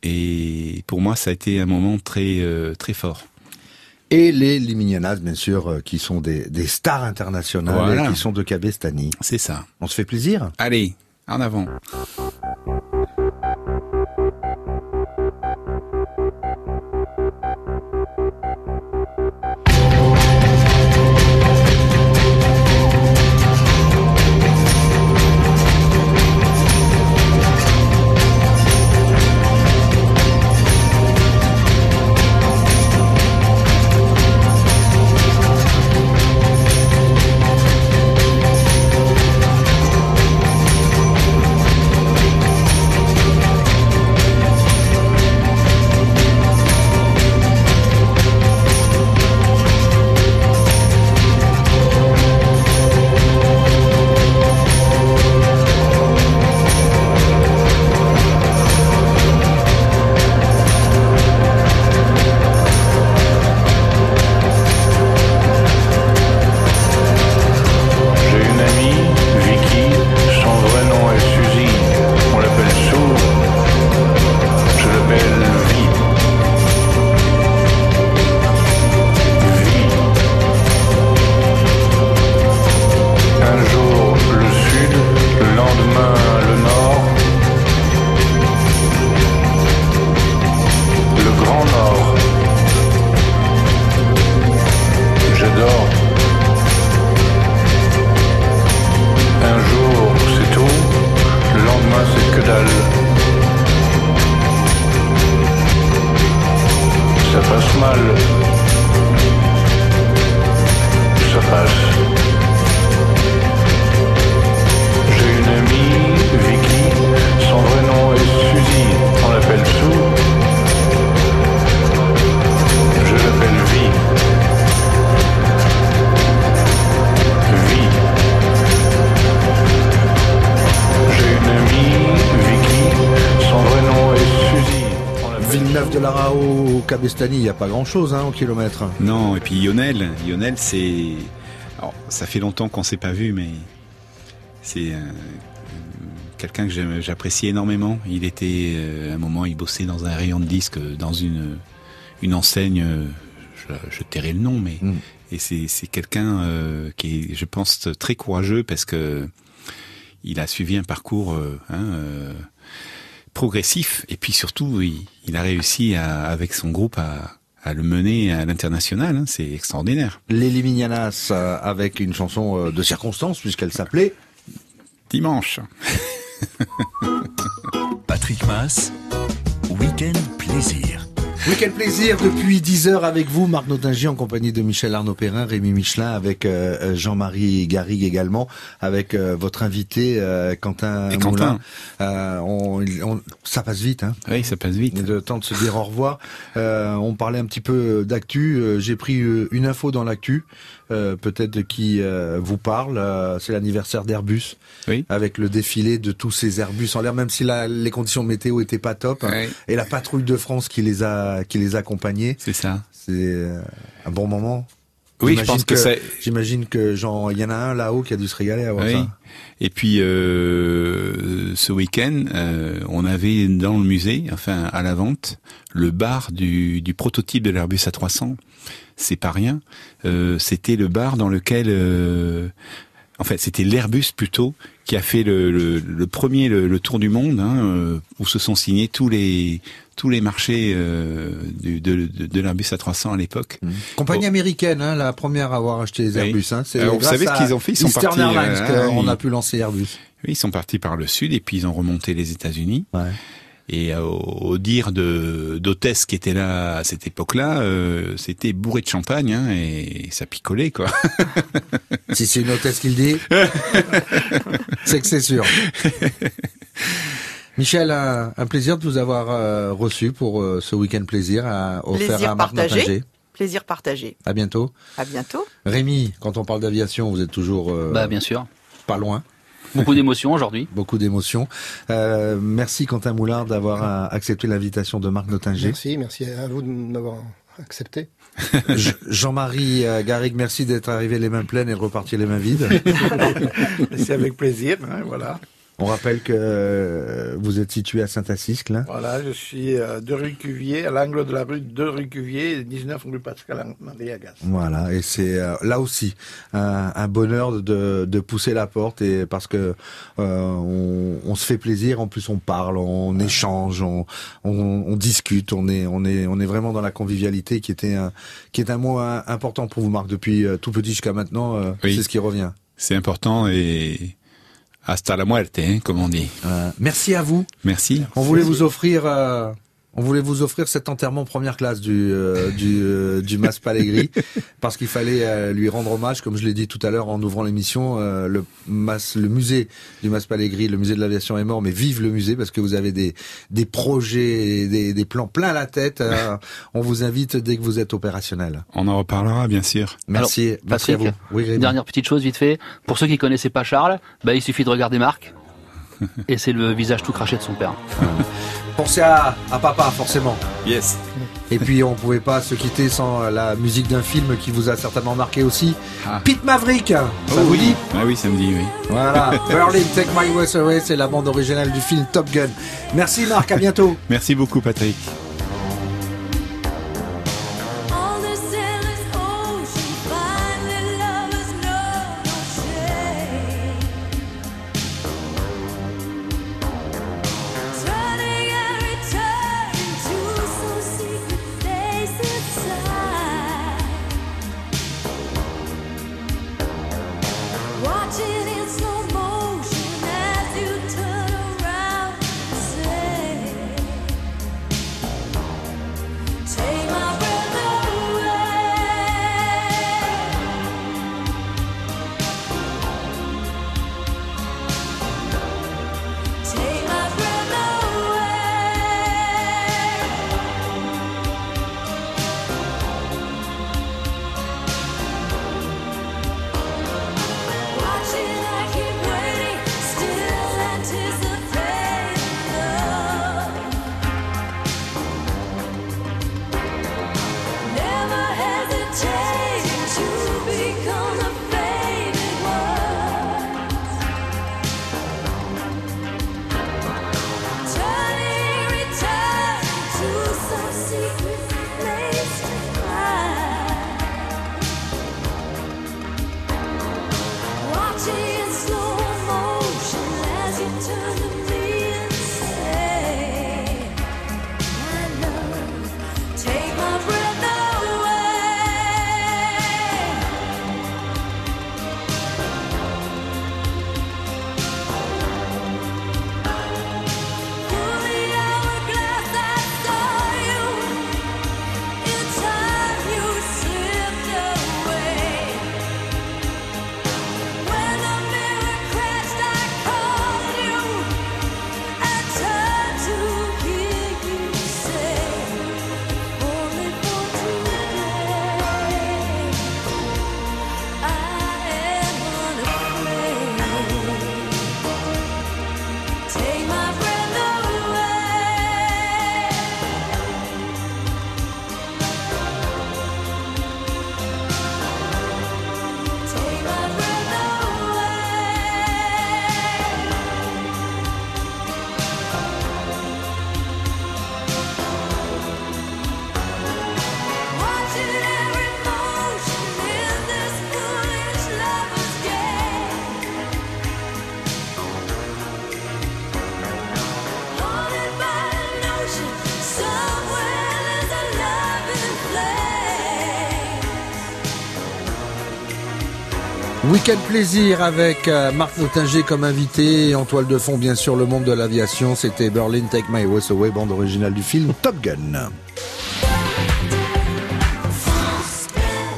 Et pour moi, ça a été un moment très euh, très fort. Et les Liminianas, bien sûr, euh, qui sont des, des stars internationales Voilà. et qui sont de Cabestany. C'est ça. On se fait plaisir? Allez, en avant. Il n'y a pas grand-chose hein, au kilomètre. Non, et puis Lionel, Lionel, c'est, alors, ça fait longtemps qu'on s'est pas vu, mais c'est euh, quelqu'un que j'apprécie énormément. Il était, euh, à un moment, il bossait dans un rayon de disques, euh, dans une une enseigne. Je, je tairai le nom, mais et c'est quelqu'un euh, qui est, je pense, très courageux parce que il a suivi un parcours hein, progressif et puis surtout il, il a réussi à, avec son groupe à, à le mener à l'international. hein. c'est extraordinaire. Les Liminianas euh, avec une chanson euh, de circonstance puisqu'elle s'appelait Dimanche. Patrick Mass, Week-end Plaisir. Week-end plaisir depuis 10 heures avec vous, Marc Notingy en compagnie de Michel Arnaud Perrin, Rémi Michelin, avec euh, euh, Jean-Marie Garrigue également, avec euh, votre invité euh, Quentin Et Moulin. Quentin. Euh, on, on- ça passe vite, hein Oui, ça passe vite. Le temps de se dire au revoir. Euh, on parlait un petit peu d'actu. J'ai pris une info dans l'actu, euh, peut-être qui euh, vous parle. Euh, C'est l'anniversaire d'Airbus, avec le défilé de tous ces Airbus en l'air, même si la- les conditions météo étaient pas top. Ouais. Et la patrouille de France qui les a qui les a accompagnés. C'est ça. C'est euh, un bon moment. Oui, je J'imagine pense que c'est- J'imagine que genre il y en a un là-haut qui a dû se régaler à voir Oui. ça. Et puis euh, ce week-end, euh, on avait dans le musée, enfin à la vente, le bar du, du prototype de l'Airbus A300. C'est pas rien. Euh, c'était le bar dans lequel, euh, en fait, c'était l'Airbus plutôt qui a fait le, le, le premier le, le tour du monde, hein, euh, où se sont signés tous les tous les marchés euh, du, de, de, de l'Airbus A300 à l'époque. Compagnie américaine, hein, la première à avoir acheté les Oui. Airbus. Hein. C'est vous savez ce qu'ils ont fait? Ils sont Eastern partis, Airlines qu'on ah, a pu lancer Airbus. Oui, ils sont partis par le sud et puis ils ont remonté les États-Unis. Et au, au dire de d'hôtesse qui était là à cette époque-là, euh, c'était bourré de champagne hein, et ça picolait quoi. si c'est une hôtesse qui le dit, c'est que c'est sûr. Michel, un, un plaisir de vous avoir euh, reçu pour euh, ce week-end plaisir à, offert Plaisir à Marc partagé. Plaisir partagé. À bientôt. À bientôt. Rémi, quand on parle d'aviation, vous êtes toujours euh, Bah, bien sûr. pas loin. Beaucoup d'émotions aujourd'hui. Beaucoup d'émotions. Euh, merci Quentin Moulard d'avoir euh, accepté l'invitation de Marc Nottinger. Merci, merci à vous de m'avoir accepté. Je- Jean-Marie euh, Garrigue, merci d'être arrivé les mains pleines et de repartir les mains vides. C'est avec plaisir, hein, voilà. On rappelle que euh, vous êtes situé à Saint-Assiscle. Voilà, je suis euh, de rue Cuvier, à l'angle de la rue de rue Cuvier, et 19 rue Pascal Marie Agas. Voilà, et c'est euh, là aussi un, un bonheur de, de pousser la porte et parce que euh, on, on se fait plaisir, en plus on parle, on échange, on, on, on discute, on est on est on est vraiment dans la convivialité qui était un, qui est un mot important pour vous Marc depuis tout petit jusqu'à maintenant, Oui. c'est ce qui revient. C'est important et hasta la muerte, hein, comme on dit. merci à vous. Merci. On voulait vous offrir, euh, on voulait vous offrir cet enterrement première classe du euh, du euh, du Mas Pallegri parce qu'il fallait euh, lui rendre hommage, comme je l'ai dit tout à l'heure en ouvrant l'émission. euh, le Mas, le musée du Mas Pallegri, le musée de l'aviation est mort, mais vive le musée parce que vous avez des des projets, des des plans plein la tête. euh, on vous invite dès que vous êtes opérationnel. On en reparlera, bien sûr. Merci, Alors, merci à Patrick, vous. Oui. Dernière petite chose vite fait. Pour ceux qui connaissaient pas Charles, bah, il suffit de regarder Marc. Et c'est le visage tout craché de son père. Pensez à, à papa, forcément. Yes. Et puis on pouvait pas se quitter sans la musique d'un film qui vous a certainement marqué aussi. Pete Maverick. Ça Oh vous oui. dit Ah oui, ça me dit, oui. Voilà. Berlin, Take My Breath Away, c'est la bande originale du film Top Gun. Merci Marc, à bientôt. Merci beaucoup, Patrick. Plaisir avec euh, Marc Moutinger comme invité en toile de fond bien sûr le monde de l'aviation. C'était Berlin Take My Voice Away, bande originale du film Top Gun.